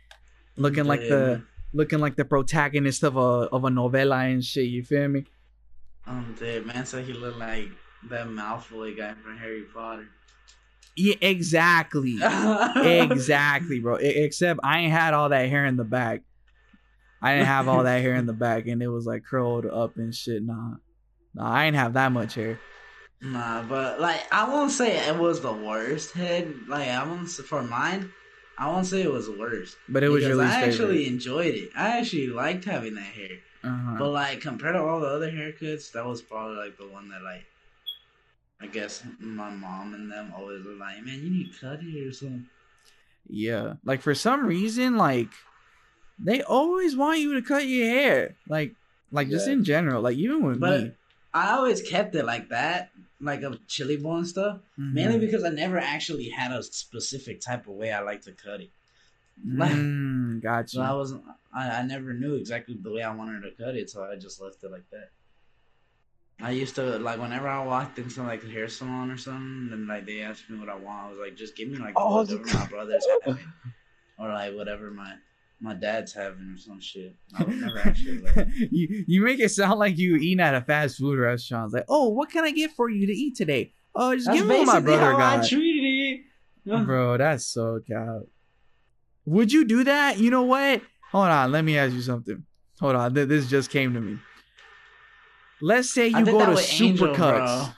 looking like the looking like the protagonist of a of a novela and shit. You feel me? Um, dead man said he looked like that Malfoy guy from Harry Potter. Yeah, exactly, exactly, bro. E- except I ain't had all that hair in the back. I didn't have all that hair in the back, and it was like curled up and shit. Nah, nah, I ain't have that much hair. Nah, but like I won't say it was the worst head. Like I won't for mine. I won't say it was the worst. But it was your least I actually favorite. enjoyed it. I actually liked having that hair. Uh-huh. But like compared to all the other haircuts, that was probably like the one that like I guess my mom and them always were like, Man, you need to cut it or something. Yeah. Like for some reason, like they always want you to cut your hair. Like like just in general. Like even with But me. I always kept it like that, like a chili bowl and stuff. Mainly Mhm. because I never actually had a specific type of way I like to cut it. like- Mm, got So I wasn't I, I never knew exactly the way I wanted to cut it, so I just left it like that. I used to like whenever I walked into like a hair salon or something, and like they asked me what I want, I was like, just give me like Oh, whatever my brother's having, or like whatever my my dad's having or some shit. I would never actually like. you you make it sound like you eating at a fast food restaurant. It's like, oh, what can I get for you to eat today? Oh, just That's give me what my brother how I got. treated it. Bro, that's so cow. Would you do that? You know what? Hold on, let me ask you something. Hold on, th- this just came to me. Let's say you go to Supercuts.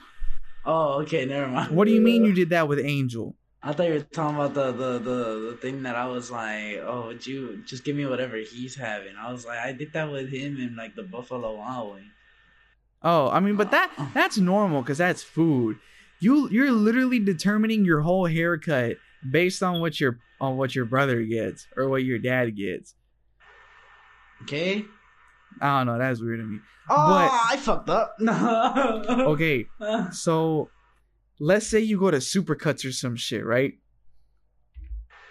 Oh, okay, never mind. What do you mean you did that with Angel? I thought you were talking about the, the, the, the thing that I was like, oh, would you just give me whatever he's having? I was like, I did that with him in like the Buffalo Wild Wing. Oh, I mean, but that uh-huh. that's normal because that's food. You you're literally determining your whole haircut based on what your on what your brother gets or what your dad gets. Okay. Ah, I don't know. That's weird to me. Oh, But- ah, I fucked up. No. Okay, so let's say you go to Supercuts or some shit, right?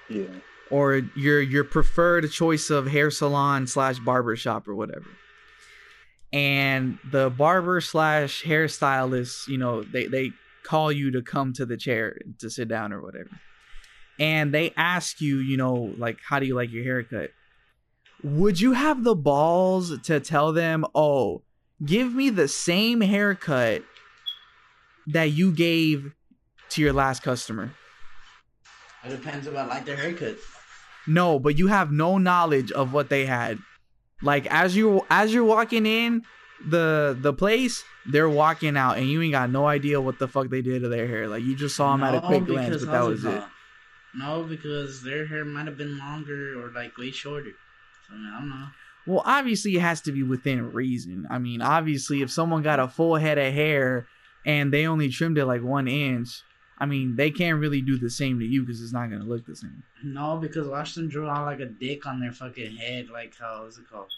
Yeah. or your your preferred choice of hair salon slash barber shop or whatever and the barber slash hairstylist you know they they call you to come to the chair to sit down or whatever and they ask you you know like how do you like your haircut would you have the balls to tell them oh give me the same haircut that you gave to your last customer It depends about like their haircut. no, but you have no knowledge of what they had. Like as you as you're walking in the the place, they're walking out, and you ain't got no idea what the fuck they did to their hair. Like you just saw them at a quick glance, but that was it. No, because their hair might have been longer or like way shorter. So, I, mean, I don't know. Well, obviously it has to be within reason. I mean, obviously if someone got a full head of hair and they only trimmed it like one inch, I mean they can't really do the same to you because it's not gonna look the same. No, because watch them draw like a dick on their fucking head. Like how what's it called?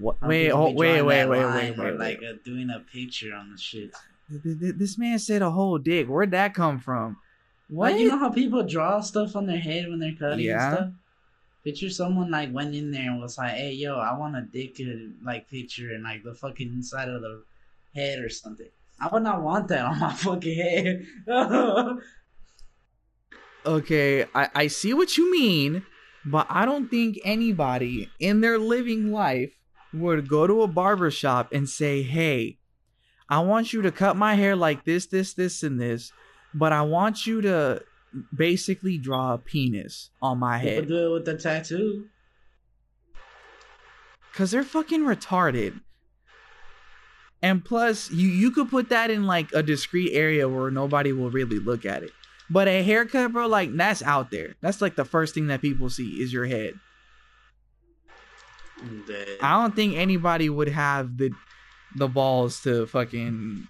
What? Wait, oh, wait, drawing wait, wait, wait, wait, like wait. uh, doing a picture on the shit. Th- th- This man said a whole dick. Where'd that come from? What? Like you know how people draw stuff on their head when they're cutting Yeah. and stuff. Picture someone like went in there and was like, "Hey, yo, I want a dick like picture and like the fucking inside of the head or something." I would not want that on my fucking head. okay, I, I see what you mean, but I don't think anybody in their living life would go to a barber shop and say, Hey, I want you to cut my hair like this, this, this, and this, but I want you to basically draw a penis on my People head. do it with the tattoo. Cause they're fucking retarded. And plus, you you could put that in like a discreet area where nobody will really look at it. But a haircut, bro, like that's out there. That's like the first thing that people see is your head. I don't think anybody would have the the balls to fucking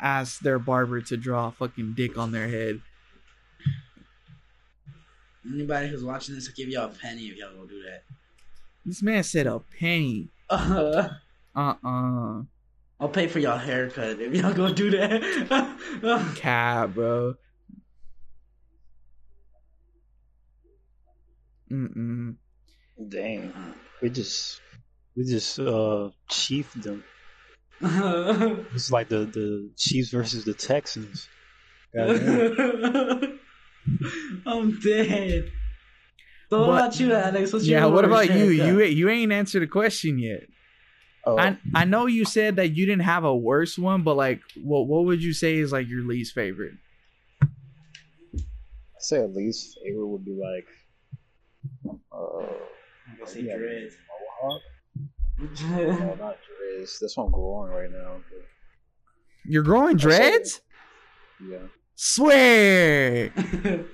ask their barber to draw a fucking dick on their head. Anybody who's watching this will give y'all a penny if y'all go do that. This man said a penny. Uh, Uh-uh. I'll pay for y'all haircut if y'all go do that. Cab, bro. Mm-mm. Dang, we just we just uh chiefed them. It's like the the Chiefs versus the Texans. Goddamn. I'm dead. So what But- about you, Alex? What's your Yeah, what about you? haircut? You you ain't answered the question yet. Oh, I I know you said that you didn't have a worse one, but like what what would you say is like your least favorite? I say at least favorite would be like uh I'm gonna say yeah, dreads. Mohawk. No, not dreads. That's what I'm growing right now. But You're growing said- dreads? yeah, Swear. yes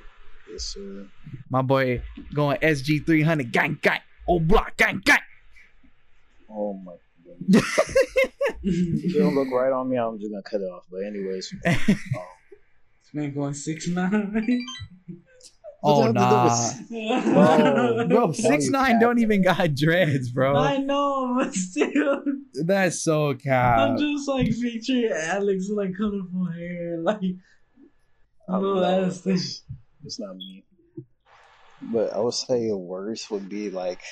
sir. My boy going SG three hundred gang gang. Oh block gang gang. Oh my goodness. if it don't look right on me, I'm just gonna cut it off. But anyways, um, This man going six nine. Oh What the hell nah. did Oh. Bro, six nine don't even got dreads, bro. I bro. know, but still, That's so cow. I'm just like featuring Alex with like colorful hair, like. I'm No, oh, not- that's it's, it's not me. But I would say the worst would be like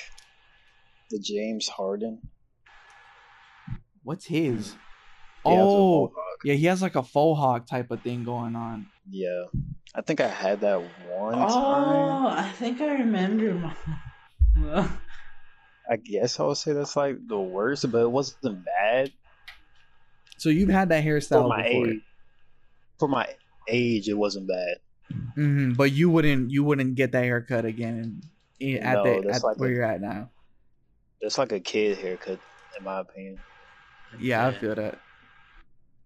the James Harden. What's his? He Oh, yeah, he has like a faux hawk type of thing going on. yeah. I think I had that one oh, time. Oh, I think I remember. My... I guess I would say that's like the worst, but it wasn't bad So you've had that for hairstyle my before, age. For my age, it wasn't bad. hmm but you wouldn't you wouldn't get that haircut again in, in- at No, the that's at like where a- you're at now. It's like a kid haircut, in my opinion. Yeah, I feel that.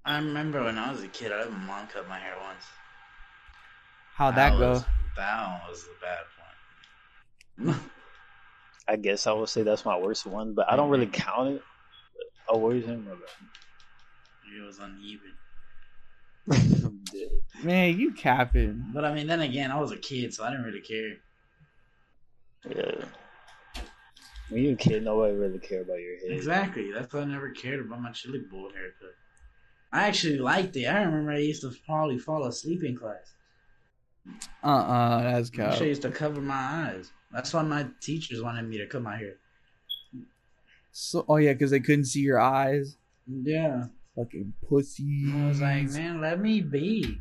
I remember when I was a kid, I had my mom cut my hair once. How'd that go? Was, that one was the bad one. I guess I would say that's my worst one, but I don't really count it. But, oh, where's him? it was uneven. Man, you capping. But I mean, then again, I was a kid, so I didn't really care. yeah. When you're a kid, nobody really care about your hair. Exactly. That's why I never cared about my chili bowl haircut. I actually liked it. I remember I used to probably fall asleep in class. Uh uh that's I cap. actually used to cover my eyes. That's why my teachers wanted me to cut my hair. So oh yeah, because they couldn't see your eyes. Yeah. Fucking pussy. I was like, man, let me be.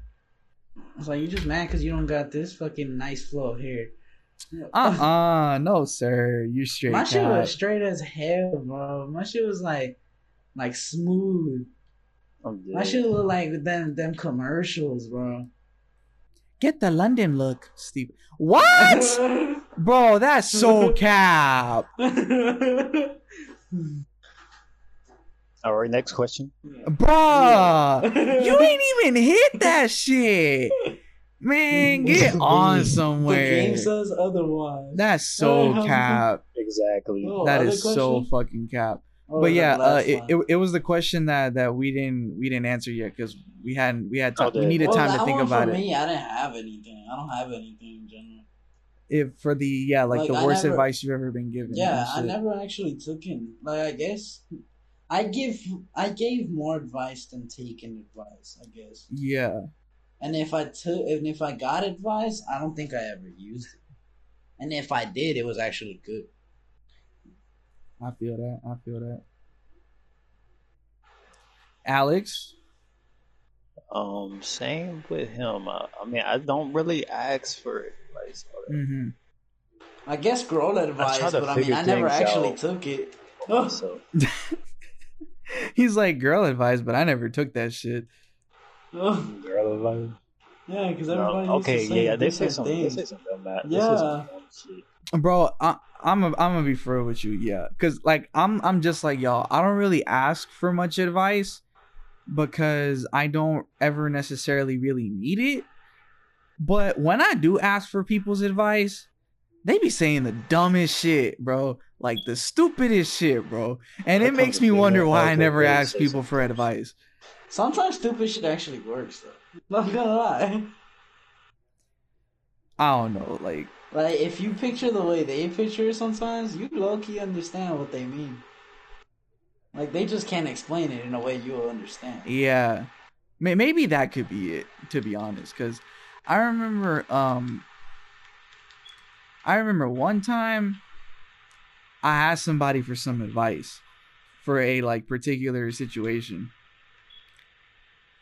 I was like, you just mad because you don't got this fucking nice flow of hair. Uh uh no sir, you straight. My shit was straight as hell, bro. My shit was like, like smooth. I'm dead. My shit look like them them commercials, bro. Get the London look, Steve. What? Bro, that's so cap. All right, next question. Bruh, you ain't even hit that shit. Man, get on somewhere. The somewhere. game says otherwise. That's so Uh, cap. Exactly. Oh, That other is so fucking cap. Or but yeah, uh, it, it, it was the question that that we didn't we didn't answer yet because we hadn't we had Oh, time we needed Well, time to think about for it. me, I didn't have anything. I don't have anything in general. If for the yeah like, Like, the I worst never- advice you've ever been given. Yeah, I never actually took in. Like, I guess I give I gave more advice than taking advice. I guess. Yeah, And if I took and if I got advice, I don't think I ever used it. And if I did, it was actually good. I feel that. I feel that. Alex, Um, same with him. I, I mean, I don't really ask for advice. hmm I guess girl advice, try but I mean, I never actually out. took it. So he's like girl advice, but I never took that shit. Oh, girl advice. yeah, because No, everybody. used okay, to say yeah, yeah, they say different some, they things. say some dumb ma- they Yeah. say some dumb shit. bro I, i'm a, i'm gonna be for real with you yeah because like i'm i'm just like y'all i don't really ask for much advice because i don't ever necessarily really need it but when i do ask for people's advice they be saying the dumbest shit bro like the stupidest shit bro and it makes me wonder why i never ask people for advice Sometimes stupid shit actually works, though. Not gonna lie. i don't know like Like, if you picture the way they picture it sometimes, you low key understand what they mean. Like they just can't explain it in a way you'll understand. Yeah. Maybe that could be it, to be honest. Because I remember, um, I remember one time I asked somebody for some advice for a like particular situation.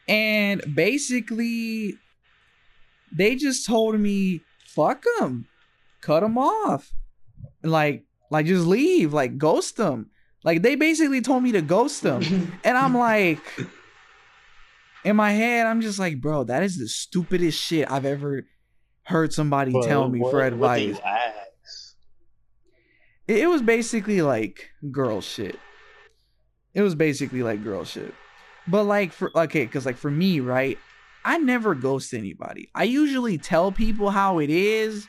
And basically, they just told me, fuck them, cut them off. Like, like just leave, like ghost them. Like they basically told me to ghost them. And I'm like, in my head, I'm just like, bro, that is the stupidest shit I've ever heard somebody But tell me what advice. It, it was basically like girl shit. It was basically like girl shit. But like for okay, because like for me, right, I never ghost anybody. I usually tell people how it is,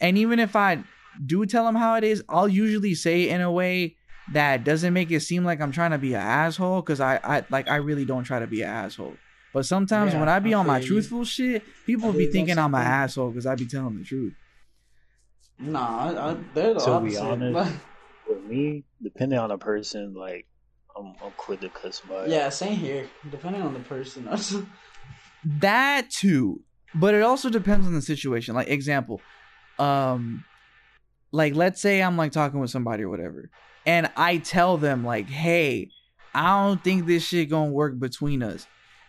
and even if I do tell them how it is, I'll usually say it in a way that doesn't make it seem like I'm trying to be an asshole. Because I, I like I really don't try to be an asshole. But sometimes Yeah, when I be I on my feel you. truthful shit, people be thinking I'm an asshole because I be telling the truth. Nah, I, I, they're the To be opposite. honest, For me, depending on the person, like I'm, I'm quick to cuss somebody. yeah, same here. Depending on the person. that too but it also depends on the situation like example um like let's say i'm like talking with somebody or whatever and i tell them like hey i don't think this shit gonna work between us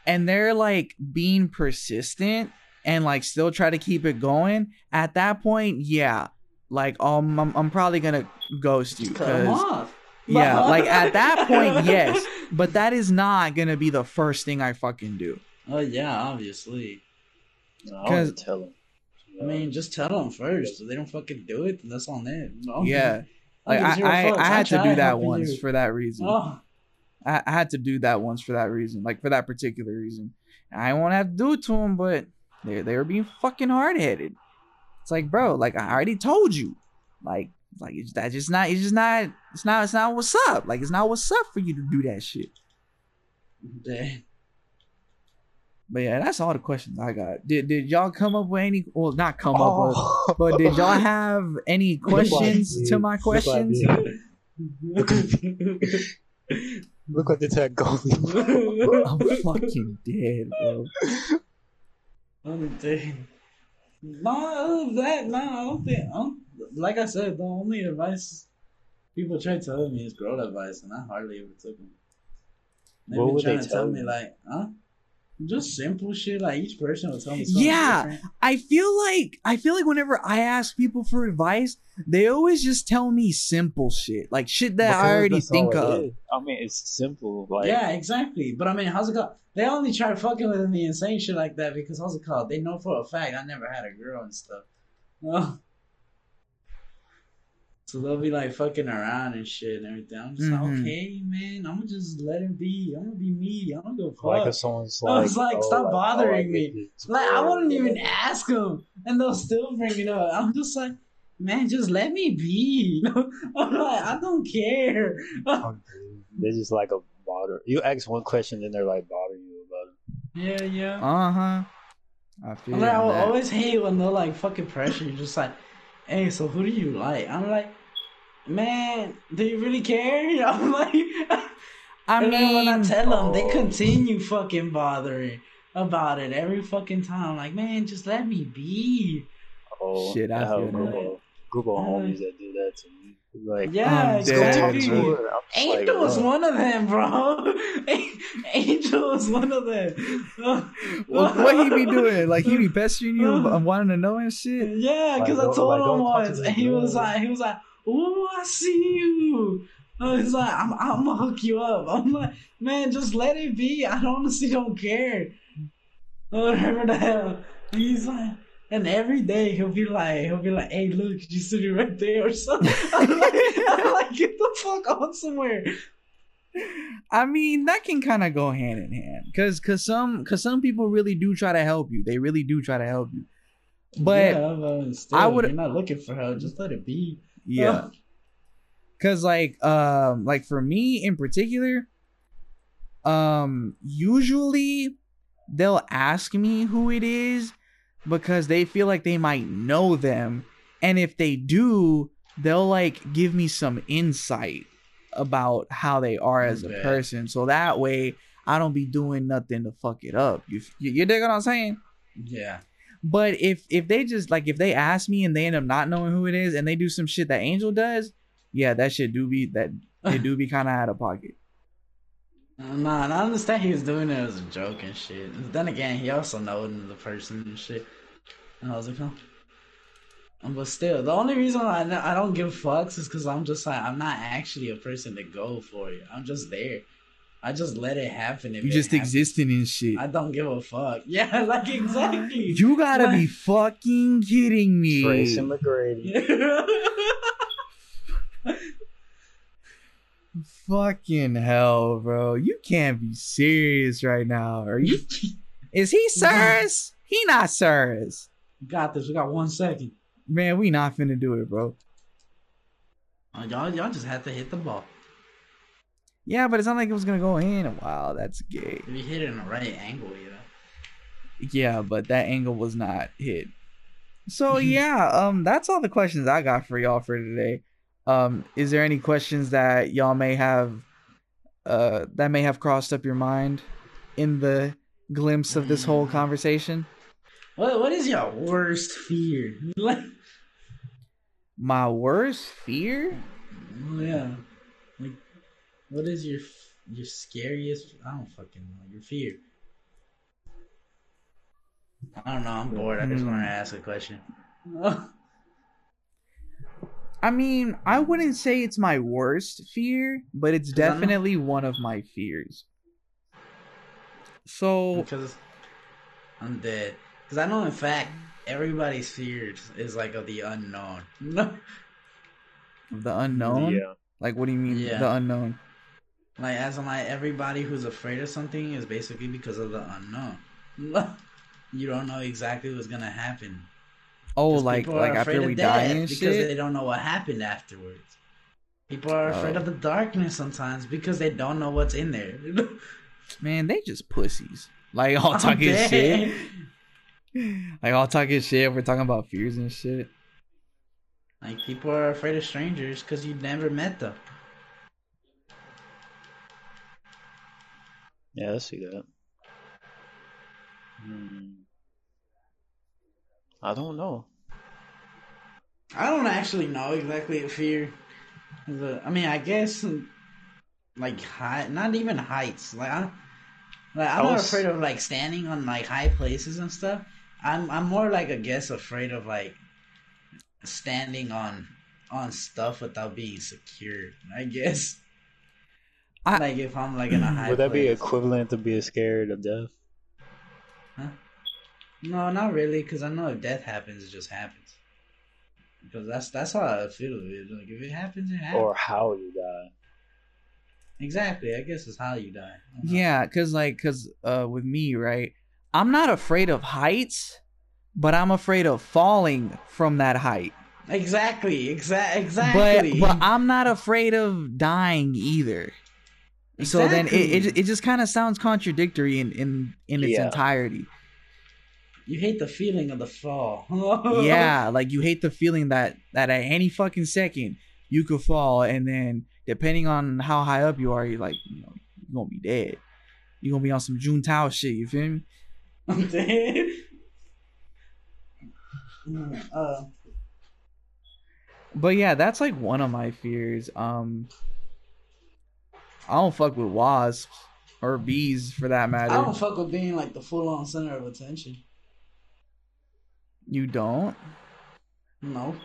and they're like being persistent and like still try to keep it going at that point yeah like um i'm, I'm probably gonna ghost you Just cut 'em 'cause- off. yeah like at that point yes but that is not gonna be the first thing i fucking do Oh yeah, obviously. No, I 'Cause- don't tell them. I mean, just tell them first. If they don't fucking do it, then that's on them. No. yeah I Like don't I, I. I had to do that once you. for that reason. Oh, I, I had to do that once for that reason, like for that particular reason. I won't have to do it to them, but they they were being fucking hard headed. It's like, bro, like I already told you, like like it's that just not it's just not it's not it's not what's up. Like it's not what's up for you to do that shit. damn. But yeah, that's all the questions I got. Did did y'all come up with any? Well, not come up with, Oh. but did y'all have any questions to my questions? you. Look what the tag going. I'm fucking dead, bro. I'm dead. No, other than that, no, I don't think. I don't, like I said, the only advice people try to tell me is girl advice, and I hardly ever took them. They've What been would they trying to tell tell me you? like, huh? Just simple shit. Like each person will tell me something Yeah. different. I feel like I feel like whenever I ask people for advice, they always just tell me simple shit, like shit that I already think of. is. I mean, it's simple. Like, yeah, exactly. But I mean, how's it called? They only try fucking with me and saying shit like that because how's it called? They know for a fact I never had a girl and stuff. Well, oh. So they'll be like fucking around and shit and everything. I'm just Mhm. like, okay, man, I'm gonna just let him be. I'm gonna be me. I'm gonna go like fuck. if someone's I like, was like, oh, stop like, bothering oh, me. Like I wouldn't even ask them, and they'll still bring it up. I'm just like, man, just let me be. I'm like, I don't care. I'm. They're just like a bother. You ask one question, then they're like bothering you about it. yeah, yeah. Uh huh. I feel I'm like, I will always hate when they're like fucking pressure You're just like, hey, so who do you like? I'm like, man, do you really care? I'm like, I and then when I tell them, they oh. continue fucking bothering about it every fucking time. Like, man, just let me be. Oh, Shit, I I have feel a group of, group of Uh, homies that do that to me. Like, Yeah, I'm let's go talk dead, to exactly. bro. her. Angel like, was bro. one of them, bro. Angel was one of them. what, what he be doing? Like he be pestering you and and wanting to know and shit. Yeah, because Like, I told like, him don't talk to once, and he was like, he was like, "Oh, I see you." I was like, "I'm, I'm gonna hook you up." I'm like, "Man, just let it be. I honestly don't care." Whatever the hell. He's like, and every day he'll be like, he'll be like, "Hey, look, you sitting right there or something." I'm like, I'm like, "Get the fuck on somewhere." I mean, that can kind of go hand in hand, cause cause some cause some people really do try to help you. They really do try to help you. But yeah, but still, I would- You're not looking for help. Just let it be. Yeah. Cause like um like for me in particular, um usually they'll ask me who it is because they feel like they might know them. And if they do, they'll like give me some insight about how they are as a person. So that way I don't be doing nothing to fuck it up. You you, you dig what I'm saying? Yeah. But if if they just like if they ask me and they end up not knowing who it is and they do some shit that Angel does, yeah, that shit do be that it do be kind of out of pocket. Nah, I understand he was doing it as a joke and shit. Then again, he also knows the person and shit. And I was like, huh. Um, But still, the only reason I I don't give fucks is because I'm just like I'm not actually a person to go for it. I'm just there. I just let it happen. If You it just happens. existing in shit. I don't give a fuck. Yeah, like exactly. You gotta Like- be fucking kidding me. Tracy McGrady. Fucking hell, bro. You can't be serious right now. Are you? Is he serious? He not serious. got this. We got one second. Man, we not finna do it, bro. Uh, y'all, y'all just had to hit the ball. Yeah, but it's not like it was gonna go in. Wow, that's gay. If you hit it in the right angle, you know. Yeah, but that angle was not hit. So yeah, um, that's all the questions I got for y'all for today. Um, is there any questions that y'all may have, uh, that may have crossed up your mind in the glimpse of this whole conversation? What What is your worst fear? My worst fear? Oh yeah. Like, what is your your scariest? I don't fucking know. Your fear. I don't know. I'm bored. I just Hmm. want to ask a question. I mean, I wouldn't say it's my worst fear, but it's definitely one of my fears. So because I'm dead. Because I know, in fact, everybody's fears is like of the unknown. Of the unknown. Yeah. Like, what do you mean Yeah. the unknown? Like as in like everybody who's afraid of something is basically because of the unknown. you don't know exactly what's gonna happen. Oh, like like after we die and because shit. they don't know what happened afterwards. People are afraid Oh. of the darkness sometimes because they don't know what's in there. Man, they just pussies. Like all talking dead. shit. Like all talking shit. We're talking about fears and shit. Like people are afraid of strangers because you never met them. Yeah, I see that. Hmm. I don't know. I don't actually know exactly if fear. The- I mean, I guess like high, not even heights. Like I, like I'm I not afraid of like standing on like high places and stuff. I'm I'm more like I guess afraid of like standing on on stuff without being secured. I guess. I- like if I'm like in a high. Would that be equivalent to being scared of death? Huh? No, not really, because I know if death happens, it just happens. Because that's that's how I feel. Like if it happens, it happens. Or how you die? Exactly. I guess it's how you die. I don't. Yeah, cause like, cause uh, with me, right, I'm not afraid of heights, but I'm afraid of falling from that height. Exactly. Exa- exactly. But but I'm not afraid of dying either. So then it it, it just kind of sounds contradictory in in in its Yeah. entirety. you hate the feeling of the fall. yeah, like you hate the feeling that that at any fucking second you could fall, and then depending on how high up you are, you're like, you know, you're gonna be dead. You're gonna be on some Juntao shit. You feel me? I'm dead. Uh, But yeah, that's like one of my fears. Um, I don't fuck with wasps or bees for that matter. I don't fuck with being like the full on center of attention. You don't? No.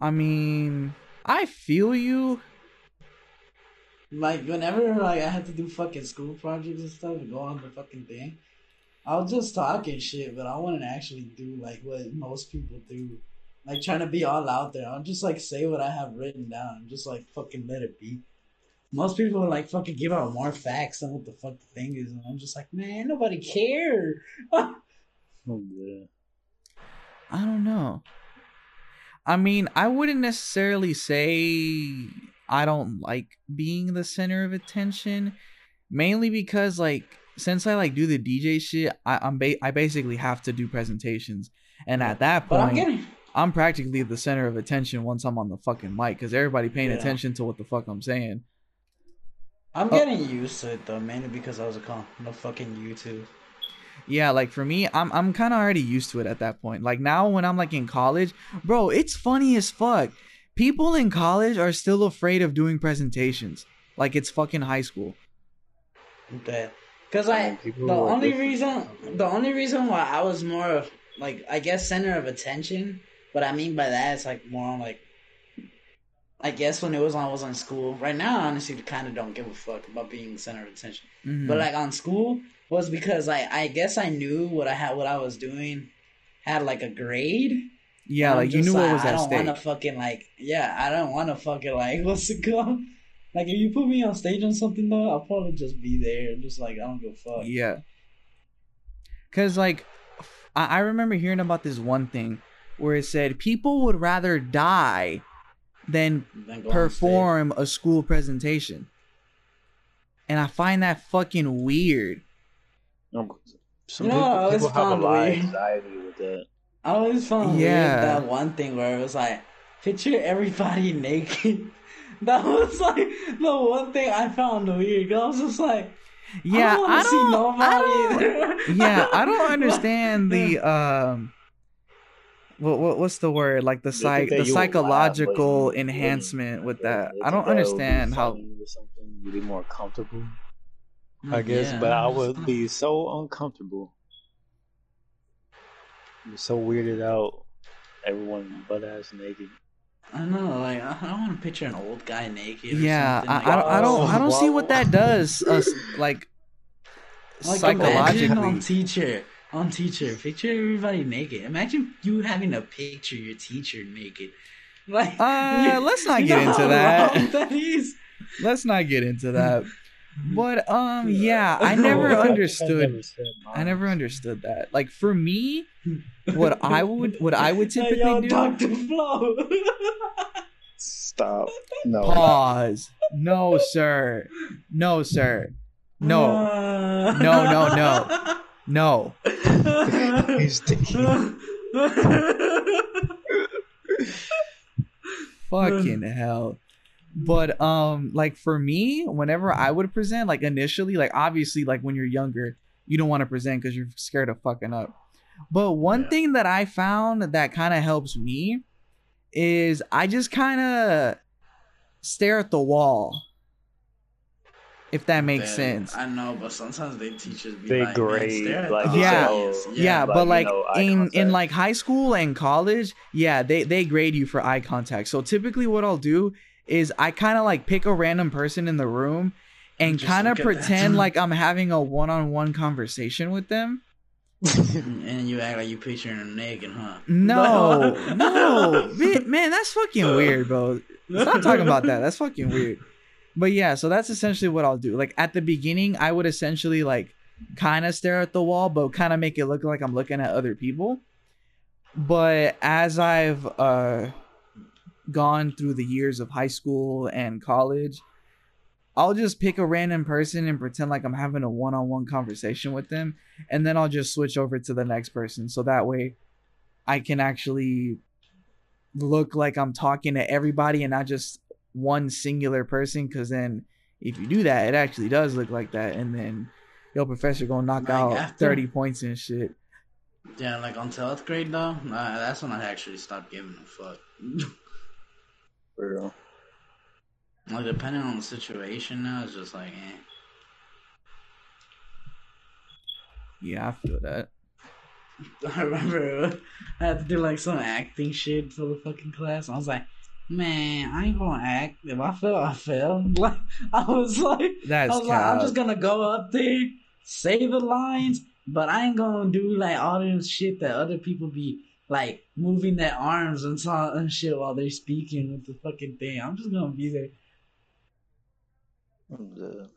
I mean, I feel you. Like whenever like I had to do fucking school projects and stuff and go on the fucking thing, I'll just talk and shit, but I wouldn't actually do like what most people do. Like trying to be all out there. I'll just like say what I have written down and just like fucking let it be. Most people are like fucking give out more facts than what the fuck the thing is, and I'm just like, man, nobody care. Oh, yeah. I don't know. I mean, I wouldn't necessarily say I don't like being the center of attention, mainly because like since I like do the DJ shit, I, I'm ba- I basically have to do presentations, and at that But I'm point, getting I'm practically the center of attention once I'm on the fucking mic because everybody paying Yeah. attention to what the fuck I'm saying. I'm Oh. getting used to it though, mainly because I was on the fucking YouTube. Yeah, like for me, I'm I'm kind of already used to it at that point. Like now when I'm like in college, bro, it's funny as fuck. People in college are still afraid of doing presentations. Like it's fucking high school. That because I People the only different. reason the only reason why I was more of like I guess center of attention. What I mean by that is like more on like I guess when it was on I was in school. Right now, I honestly kind of don't give a fuck about being center of attention. Mhm. But like on school was because I I guess I knew what I had what I was doing had like a grade. yeah, like you knew what like, was I at don't want to fucking like yeah I don't want to fucking like what's it called. Like if you put me on stage on something though, I'll probably just be there and just like I don't give a fuck. Yeah. Cause like I, I remember hearing about this one thing where it said people would rather die than Then perform a school presentation. And I find that fucking weird. No, Some You know, I people, always people have a found lot of weird. anxiety with that. I always found Yeah. weird that one thing where it was like picture everybody naked. That was like the one thing I found weird. 'cause I was just like, Yeah, I don't, I wanna see nobody. I don't yeah, I don't understand the um what, what what's the word like the They psych the you laugh, psychological you enhancement wouldn't. with that. I don't think that it would be understand how something. You'd be more comfortable, I mm, guess. Yeah, but I I'm would be so uncomfortable. Be so weirded out. Everyone butt ass naked. I know, like I don't want to picture an old guy naked. Or yeah, something. I, I don't I don't oh, I don't see what that does us like Like imagine on psychologically. teacher, on teacher, picture everybody naked. Imagine you having to picture your teacher naked. Like, Uh, let's not you get know into that. wrong that is. Let's not get into that. But um yeah, I never I think I understood I never understood that. Like for me, what I would what I would Hey, typically yo, do Dr. Flo. Stop. No. pause. No, sir. No, sir. No. No, no, no. No. He's taking. Fucking hell. But um like for me, whenever I would present, like initially, like obviously like when you're younger, you don't want to present because you're scared of fucking up. But one Yeah. thing that I found that kind of helps me is I just kind of stare at the wall. If that makes Damn, sense. I know, but sometimes they teachers be They like, grade, like, the Yeah. audience. yeah, like, but you like know, eye in in like high school and college yeah they they grade you for eye contact so typically what i'll do is i kind of like pick a random person in the room and kind of look at that. pretend like i'm having a one-on-one conversation with them and you act like you picturing them naked, huh? no no man, man that's fucking weird bro stop talking about that that's fucking weird but yeah so that's essentially what i'll do. Like at the beginning i would essentially like kind of stare at the wall but kind of make it look like i'm looking at other people. But as i've uh gone through the years of high school and college i'll just pick a random person and pretend like i'm having a one-on-one conversation with them and then i'll just switch over to the next person. So that way i can actually look like i'm talking to everybody and not just one singular person because then if you do that it actually does look like that and then your professor gonna knock Like, out after- 30 points and shit Yeah, like on 12th grade though, nah, that's when I actually stopped giving a fuck. For real. like depending on the situation now, it's just like, eh. yeah i feel that I remember I had to do like some acting shit for the fucking class. I was like, man, I ain't gonna act. If I fail, I fail. Like I was like, that's I was like, I'm just gonna go up there, say the lines, but I ain't gonna do like all this shit that other people be like moving their arms and so and shit while they're speaking with the fucking thing. I'm just gonna be there. The-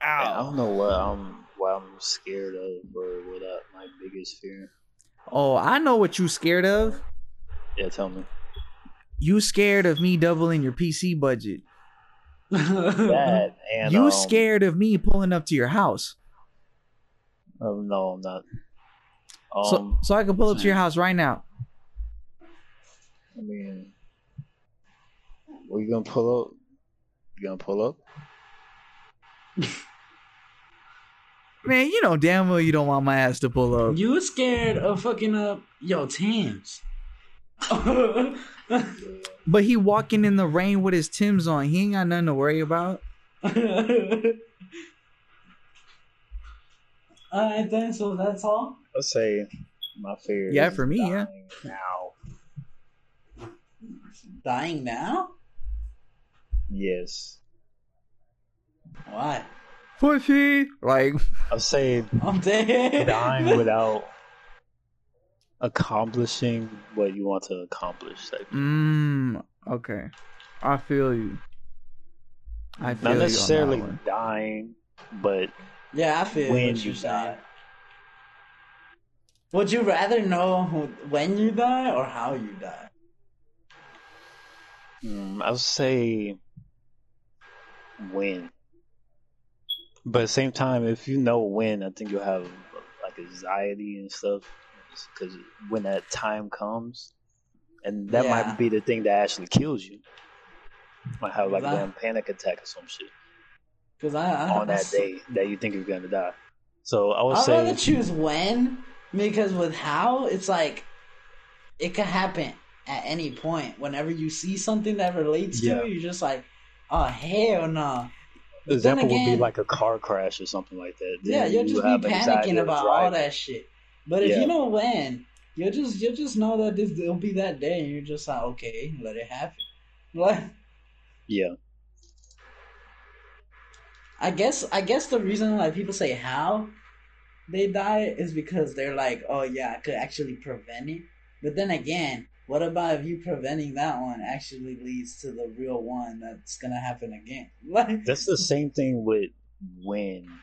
I don't know what I'm what I'm scared of or what I, my biggest fear. oh i know what you scared of Yeah, tell me. you scared of me doubling your pc budget That and you um, scared of me pulling up to your house Oh no, I'm not. so Um, so I can pull up to your house right now. I mean, what you gonna pull up? You gonna pull up? Man, you know damn well you don't want my ass to pull up. You scared of fucking up your Tams. But he walking in the rain with his Tim's on. He ain't got nothing to worry about. Alright then, so that's all. Let's say my fear. Yeah, is for me, yeah. Now, Dying now? yes. Why? Pussy. Like, I'll say I'm dead. dying without accomplishing what you want to accomplish. Like, mmm. Okay. I feel you. I feel not you on that necessarily dying, but Yeah, I feel When you you're saying. die. Would you rather know when you die or how you die? mm, I'll say when. But at the same time, if you know when, I think you'll have like anxiety and stuff. Because when that time comes, and that Yeah. might be the thing that actually kills you. Might have like a damn panic attack or some shit Because I, I on that day that you think you're gonna die. So I would I'd say rather choose when because with how it's like it could happen at any point. Whenever you see something that relates Yeah. to it, you're just like, oh hell no. the example would be like a car crash or something like that. Yeah, you'll you just be panicking about all that shit. But if Yeah. you know when, you'll just you'll just know that this it'll be that day, and you're just like, okay, let it happen. Like, Yeah, I guess I guess the reason like people say how they die is because they're like, oh yeah, I could actually prevent it. But then again, what about if you preventing that one actually leads to the real one that's gonna happen again? Like that's the same thing with when,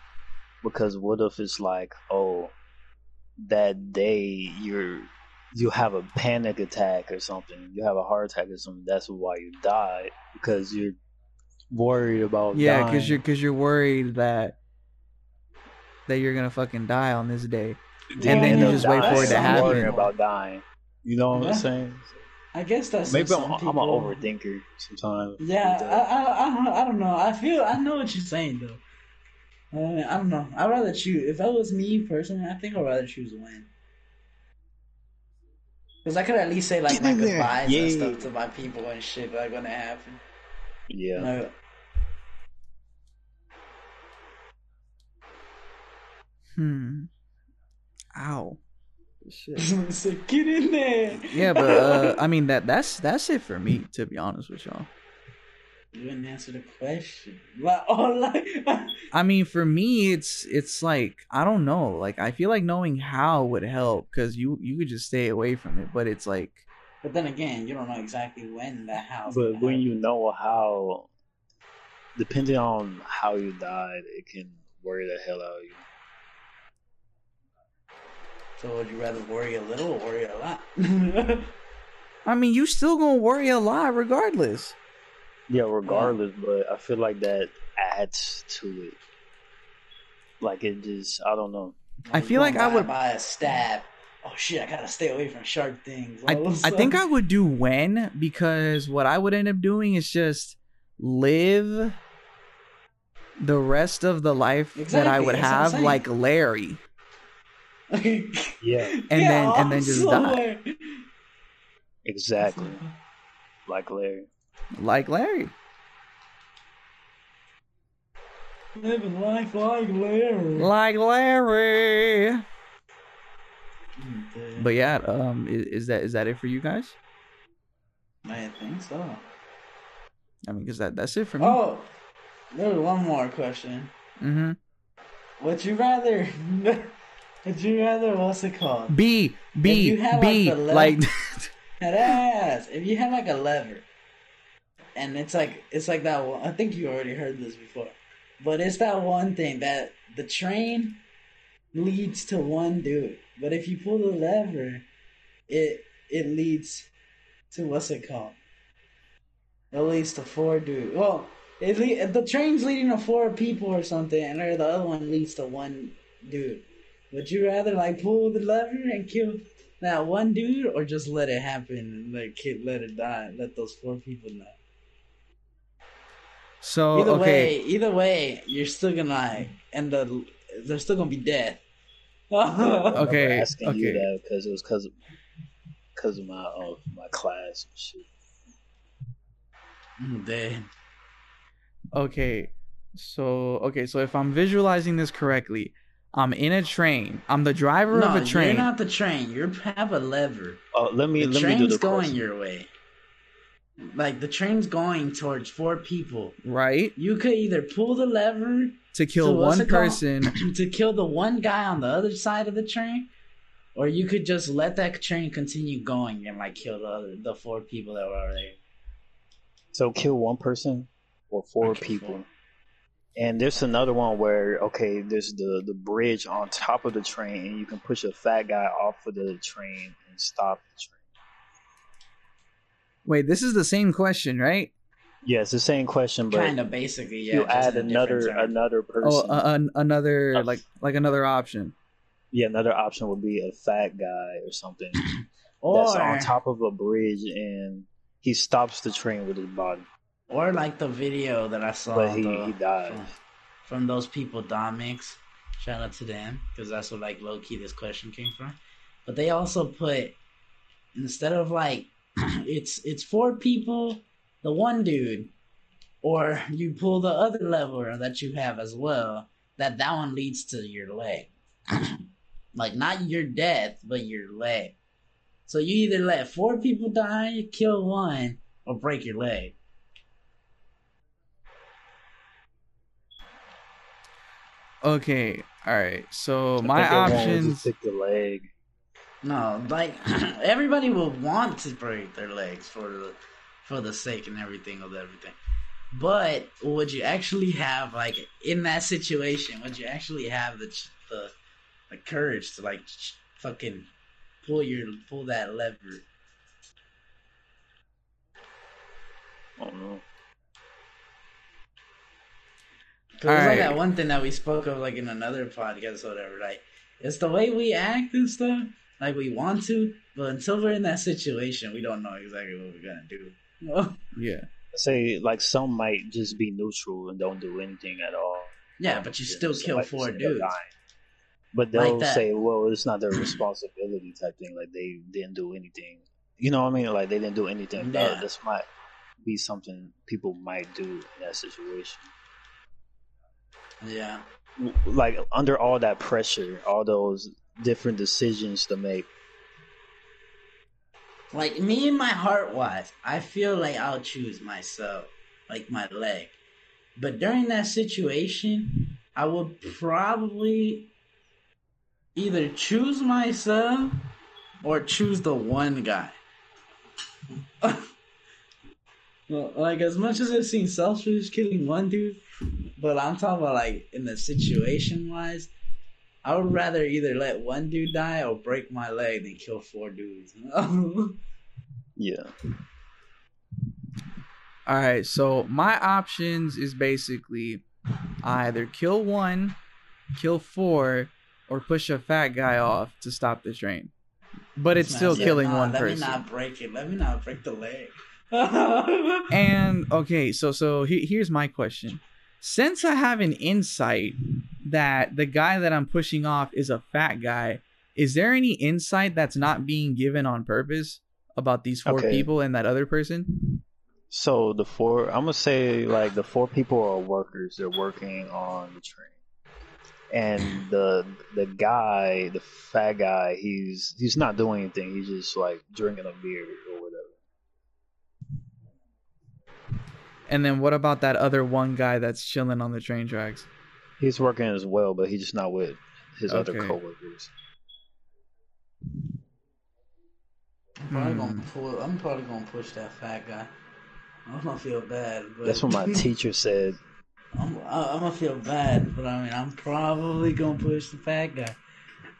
because what if it's like, oh, that day you're you have a panic attack or something, you have a heart attack or something. That's why you died because you're worried about Yeah, because you're because you're worried that that you're gonna fucking die on this day. and then you up just wait for it to happen. Worrying about dying. You know what Yeah. I'm saying? I guess that's Maybe I'm, I'm an overthinker sometimes. Yeah, I. I, I, don't- I don't know. I feel I know what you're saying though. I, mean, I don't know. I'd rather choose. If that was me personally, I think I'd rather choose when. Because I could at least say like Get my in there. goodbyes and stuff to my people and shit like when it happen. yeah. Like, Hmm. Ow. Shit. get in there. Yeah, but uh, I mean that that's that's it for me. To be honest with y'all. You didn't answer the question. Like, oh, like, I mean, for me, it's it's like I don't know. Like I feel like knowing how would help because you you could just stay away from it. But it's like but then again, you don't know exactly when the how. But when you know how, depending on how you died, it can worry the hell out of you. so would you rather worry a little or worry a lot? I mean, you still gonna worry a lot regardless. Yeah, regardless, but I feel like that adds to it. Like it just, I don't know. I feel like I would- buy a stab. Oh shit! I gotta stay away from sharp things. I, all of think I would do when because what I would end up doing is just live the rest of the life that I would that's have like Larry. Yeah, And Get then- and then just die. exactly. Like Larry. Like Larry. Living life like Larry. Like Larry. But yeah, um is, is that is that it for you guys? I think so. I mean, cuz that that's it for me. Oh, there was one more question. Mm-hmm. Would you rather? Would you rather? What's it called? B If B had, like, B the left- like That ass. If you had like a lever, and it's like it's like that. One, I think you already heard this before, but it's that one thing that the train leads to one dude, but if you pull the lever, it it leads to what's it called? It leads to four dudes. Well, the train's leading to four people or something, and the other one leads to one dude. Would you rather like pull the lever and kill that one dude, or just let it happen and let let it die, let those four people die? So Either okay, way, either way, you're still gonna like end up. There's still gonna be death. I'm Okay, you okay. that because it was because of because of my uh, my class and shit. I'm okay. So okay, so if I'm visualizing this correctly, I'm in a train. I'm the driver No, of a train. you're not the train. You have a lever. Oh, let me The let me do train's the going question. your way. Like the train's going towards four people. right? You could either pull the lever To kill So what's one person. to kill the one guy on the other side of the train, or you could just let that train continue going and like kill the other the four people that were already. So kill one person or four kill people. four. And there's another one where okay, there's the the bridge on top of the train, and you can push a fat guy off of the train and stop the train. Wait, this is the same question, right? Yeah, it's the same question, but Kind of basically, yeah. you add another another person. Oh, uh, an- another Uh, like like another option. yeah, another option would be a fat guy or something or that's on top of a bridge, and he stops the train with his body, or like the video that I saw. but he, the- he dies. from, from those people, Domix. Shout out to them because that's what like low key this question came from. But they also put instead of like it's it's four people, the one dude, or you pull the other lever that you have as well. That that one leads to your leg, like not your death, but your leg. So you either let four people die, kill one, or break your leg. Okay, all right. So my think everyone would options. just pick the leg. No, like everybody will want to break their legs for the for the sake and everything of everything. But would you actually have like in that situation? Would you actually have the the, the courage to like fucking pull your pull that lever? Oh, I don't know. Cause it's like that one thing that we spoke of like in another podcast or whatever. Like it's the way we act and stuff. Like we want to, but until we're in that situation, we don't know exactly what we're gonna do. Yeah. Say like some might just be neutral and don't do anything at all. yeah, but you Yeah, still kill four just end up dudes. But they'll that. say, "Well, it's not their responsibility," type thing. Like they didn't do anything. You know what I mean? Like they didn't do anything. about it. Yeah. This might be something people might do in that situation. Yeah. Like under all that pressure, all those different decisions to make. Like me and my heart wise, I feel like I'll choose myself, like my leg. But during that situation, I would probably either choose myself or choose the one guy. Well, like as much as it seems selfish killing one dude, but I'm talking about like in the situation wise, I would rather either let one dude die or break my leg than kill four dudes. Yeah. All right. So my options is basically I either kill one, kill four, or push a fat guy off to stop the train. But it's still Yeah, killing nah, one let person. me not break it. Let me not break the leg. And okay, so so he, here's my question. Since I have an insight that the guy that I'm pushing off is a fat guy, is there any insight that's not being given on purpose about these four Okay. people and that other person? So the four, I'm gonna say like the four people are workers. They're working on the train, and the the guy, the fat guy, he's he's not doing anything. He's just like drinking a beer or whatever. And then what about that other one guy that's chilling on the train tracks? He's working as well, but he's just not with his other coworkers. I'm probably Hmm. gonna pull. I'm probably gonna push that fat guy. I'm gonna feel bad. But That's what my teacher said. I'm, I'm gonna feel bad, but I mean, I'm probably gonna push the fat guy.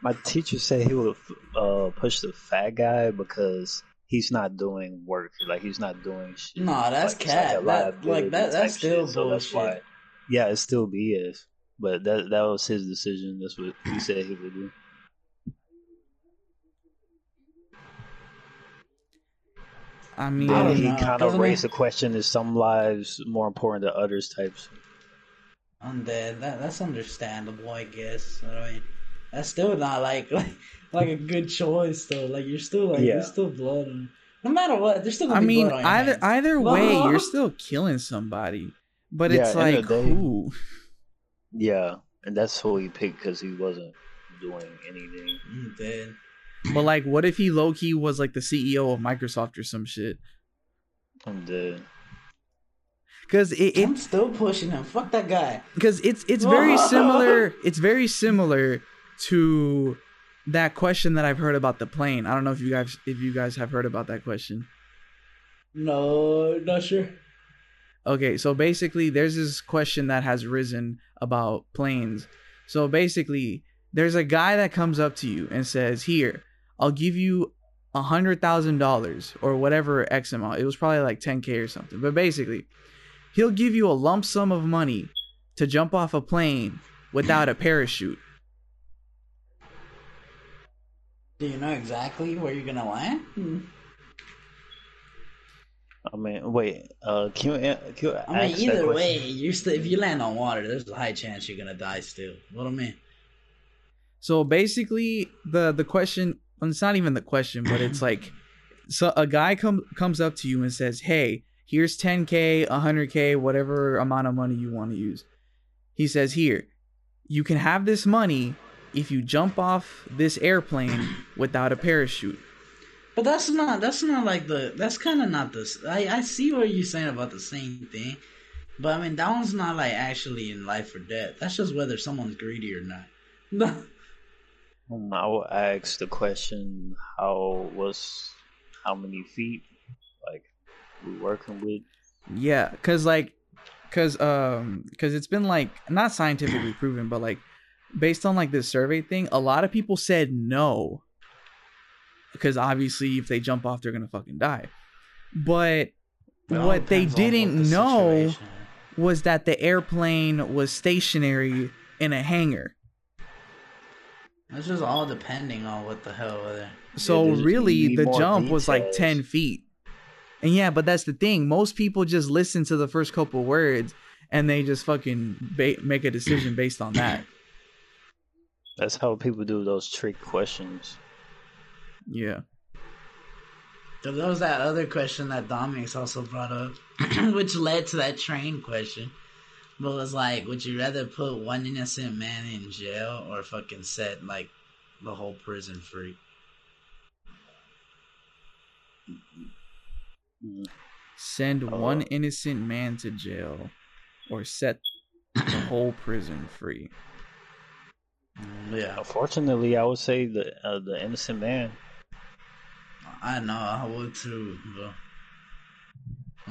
My teacher said he would uh, push the fat guy because he's not doing work. Like he's not doing shit. No, that's Like, it's like. That- like, that- that's type still shit, so that's why- yeah, it still BS. But that that was his decision. That's what he said he would do. I mean, Then don't he kind of raised the question: Is some lives more important than others? Types. Undead. That that's understandable, I guess. I mean, that's still not like like like a good choice though. Like you're still like Yeah. there's still blood. No matter what, there's still gonna I be mean, blood on your either hands. either way, Well- you're still killing somebody. But Yeah, it's end like, day- who? Yeah, and that's who he picked because he wasn't doing anything. Mm, Undead. But like, what if he low key was like the CEO of Microsoft or some shit? I'm dead. Because it, it I'm still pushing him. Fuck that guy. because it's it's very similar. It's very similar to that question that I've heard about the plane. I don't know if you guys if you guys have heard about that question. No, not sure. Okay, so basically, there's this question that has risen about planes. So basically, there's a guy that comes up to you and says, "Here, I'll give you a hundred thousand dollars or whatever X amount." It was probably like 10k or something, but basically, he'll give you a lump sum of money to jump off a plane without a parachute. Do you know exactly where you're gonna land? Hmm. I mean, wait. Uh, can you, an- can you I mean, ask that either way, you're still if you land on water, there's a high chance you're gonna die still. What I mean? So basically, the the question well, it's not even the question, but it's like so a guy come comes up to you and says, "Hey, here's 10k, 100k, whatever amount of money you want to use." He says, "Here, you can have this money if you jump off this airplane without a parachute." But that's not that's not like the that's kind of not this. I I see what you're saying about the same thing, but I mean that one's not like actually in life or death. That's just whether someone's greedy or not. Um, I will ask the question: How was how many feet? Like we working with? Yeah, cuz like cuz um cuz it's been like not scientifically proven, but like based on like this survey thing, a lot of people said no. Because obviously if they jump off they're to fucking die. But what they on what didn't the know situation was that the airplane was stationary in a hangar. It's just all depending on what the hell. Whether So really the jump was like 10 feet. And yeah, but that's the thing. Most people just listen to the first couple words and they just fucking ba- make a decision based on that. That's how people do those trick questions. Yeah. So there was that other question that Dominic's also brought up, which led to that train question. But was like, would you rather put one innocent man in jail or fucking set like the whole prison free? Send Oh. one innocent man to jail or set the whole prison free. Yeah, Unfortunately, I would say the uh, the innocent man. I know I would too, but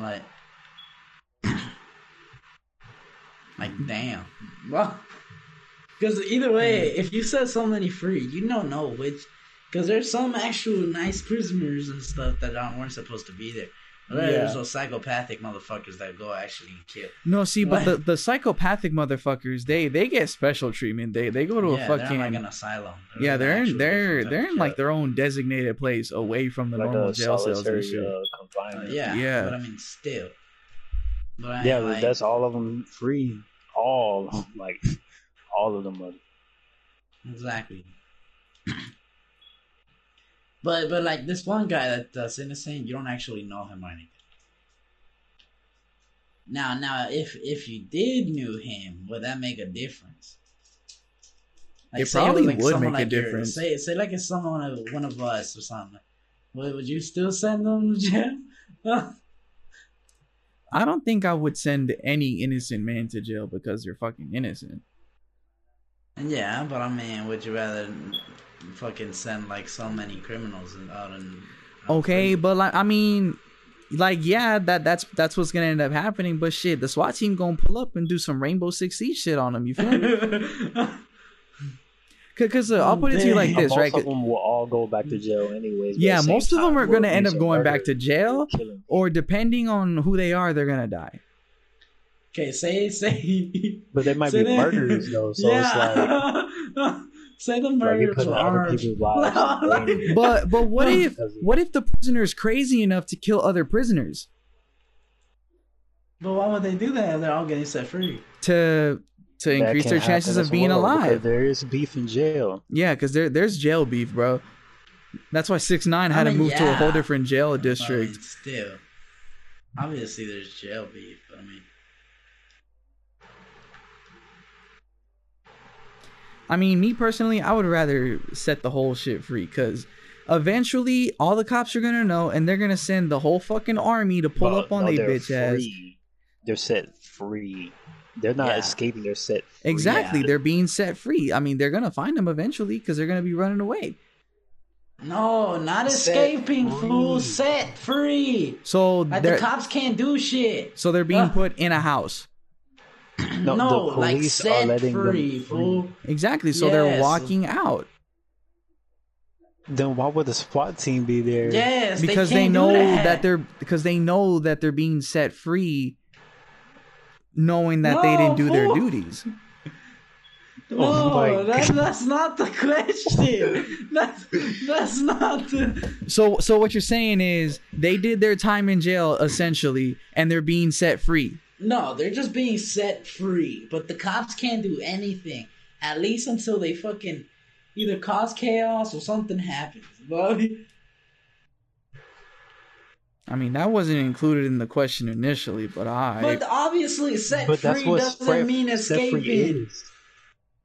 like, like damn, well, because either way, if you set so many free, you don't know which. Because there's some actual nice prisoners and stuff that aren't weren't supposed to be there. There's Yeah. those psychopathic motherfuckers that go actually kill. No, see, but What? the, the psychopathic motherfuckers, they they get special treatment. They they go to yeah, a they're fucking like an asylum. yeah, they're in they're they're in of like their own designated place away from the Like normal a jail cells and shit. uh, Uh, confinement. yeah, Yeah. but I mean, still. But I yeah, like, that's all of them free. All like all of them are. Exactly. But but like this one guy that, that's innocent, you don't actually know him or anything. Now now if if you did knew him, would that make a difference? It say probably was, would someone make a your- difference. Say say like it's someone of one of us or something. Would, would you still send them to jail? I don't think I would send any innocent man to jail because they're fucking innocent. yeah, but I mean, would you rather fucking send like so many criminals and out and out Okay, prison? but like I mean, like yeah, that that's that's what's gonna end up happening. But shit, the SWAT team gonna pull up and do some Rainbow Six Siege shit on them. You feel me? Because uh, I'll put it to you like this, most right? Most of them will all go back to jail anyways. Yeah, most of them are gonna end up going murder, back to jail, or depending on who they are, they're gonna die. Okay, say say. But they might be they- murders though, so it's like yeah. say the like you're murders putting were other armed. lives. But but what if what if the prisoner is crazy enough to kill other prisoners But why would they do that if they're all getting set free? to to that increase their chances of being well, alive? There is beef in jail. Yeah, because there there's jail beef, bro. That's why six nine had I to mean, move to a whole different jail I mean, district. still, obviously there's jail beef. I mean, I mean, me personally, I would rather set the whole shit free because eventually all the cops are gonna know and they're gonna send the whole fucking army to pull Well, up on no, they they're bitch ass. free. They're set free. They're not Yeah. escaping. They're set. Free. Exactly, Yeah. they're being set free. I mean, they're gonna find them eventually because they're gonna be running away. no, not Set escaping, fool. Set free. So Like the cops can't do shit. so they're being Uh. put in a house. No, No, the like are set letting them free, free. Exactly. So they're Yes. walking out Then why would the SWAT team be there? Yes, because they, they, can't know do that. that. they're because they know that they're being set free, knowing that they didn't do their duties. No, Oh that, that's not the question. That's that's not the. So so what you're saying is they did their time in jail essentially, and they're being set free. No, they're just being set free. But the cops can't do anything. At least until they fucking either cause chaos or something happens. But I mean, that wasn't included in the question initially, but I. but obviously, set but that's free what doesn't set- mean escaping. is.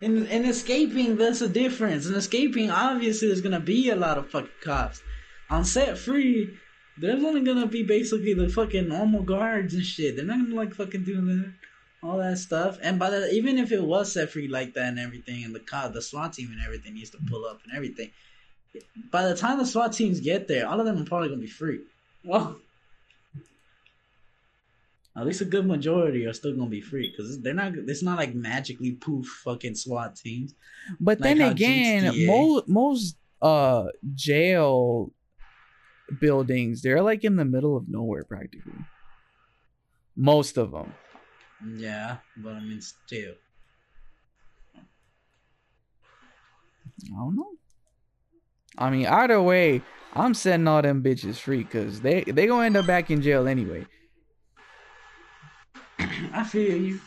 In in escaping, there's a difference. In escaping, obviously, there's gonna be a lot of fucking cops. On set free, there's only gonna be basically the fucking normal guards and shit. They're not gonna like fucking do that, all that stuff. And by the even if it was set free like that and everything, and the cop, the SWAT team and everything needs to pull up and everything. By the time the SWAT teams get there, all of them are probably gonna be free. Well, at least a good majority are still gonna be free because they're not. It's not like magically poof fucking SWAT teams. but like then again, GTA most most uh jail buildings they're like in the middle of nowhere practically. Most of them. Yeah, but I mean, still. I don't know. I mean, either way, I'm setting all them bitches free because they they gonna end up back in jail anyway. I feel you.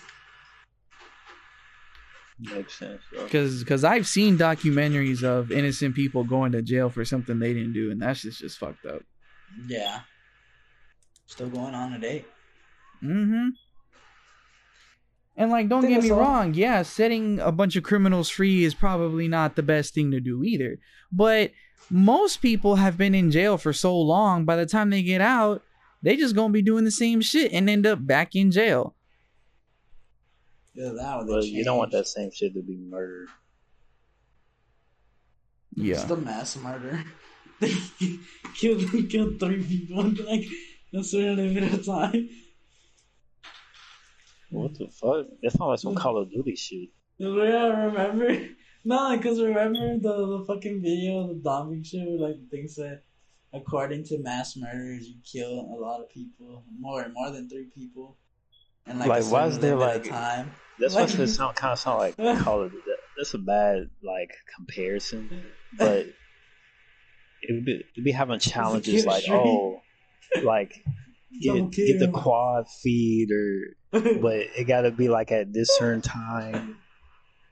Makes sense. Because cause I've seen documentaries of innocent people going to jail for something they didn't do, and that's just just fucked up. Yeah. Still going on today. Mm-hmm. And like, don't get me all. wrong. Yeah, setting a bunch of criminals free is probably not the best thing to do either. But most people have been in jail for so long. By the time they get out, they just gonna be doing the same shit and end up back in jail. Yeah, that would But you don't want that same shit to be murder. Yeah. It's the mass murder. They killed, killed three people in like a certain bit of time. What the fuck? That's not like some Call of Duty shit. Yeah, remember? No, because remember the, the fucking video of the Dominic show? Like, the thing said, according to mass murders, you kill a lot of people, more more than three people. And like, Like, why is there, like- time? That's Like- why it sound kind of sound like Call of Duty. That's a bad like comparison, but it'd be, it'd be having challenges like streak. oh, like get, get the quad feed or but it got to be like at this certain time.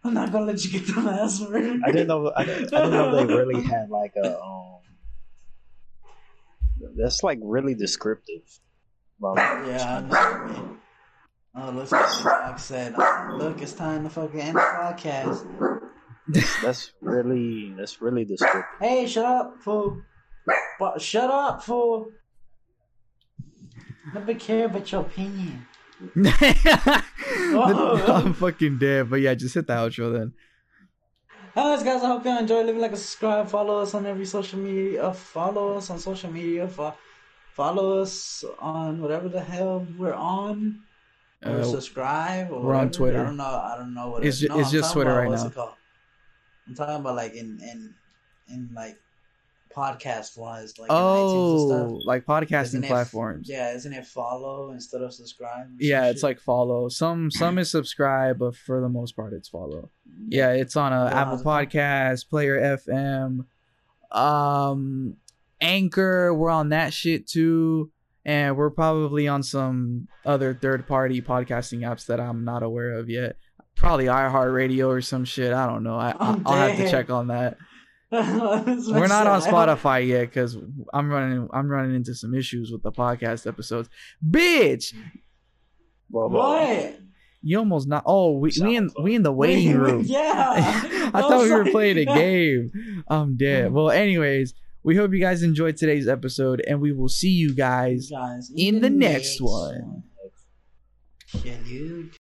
I'm not gonna let you get the last word. I didn't know. I, didn't- I didn't know they really had like a. Um, that's like really descriptive. Well, Yeah, Oh, look, Doc said, look, it's time to fucking end the podcast. that's, really that's really descriptive. Hey, shut up, fool. But shut up, fool. Nobody care about your opinion. Oh. I'm fucking dead. But yeah, just hit the outro then. Anyways, guys, I hope you enjoy. Leave a like and subscribe. Follow us on every social media. Follow us on social media. Fo- follow us on whatever the hell we're on. Or Uh, subscribe. Or we're on. Twitter. I don't know. I don't know what It's it, ju- no, it's I'm just Twitter right what's now. It called? I'm talking about like in in in like podcast wise, like in and stuff. oh, like podcasting it- platforms. Yeah, isn't it follow instead of subscribe? Yeah, it's shit? like follow. Some some is subscribe, but for the most part, it's follow. Yeah, it's on a Yeah, Apple how's it? Podcast, Player FM, um, Anchor. We're on that shit too, and we're probably on some other third party podcasting apps that I'm not aware of yet. Probably iHeartRadio or some shit. I don't know. I, I I'm I'll have to check on that. We're not on. Spotify yet because I'm running I'm running into some issues with the podcast episodes. Bitch, Blah, blah. What? you almost not. Oh, we we in we in the waiting room. yeah. I thought we were was playing a like- game. I'm dead. Well, anyways, we hope you guys enjoyed today's episode, and we will see you guys Guys, in the next one. Salute.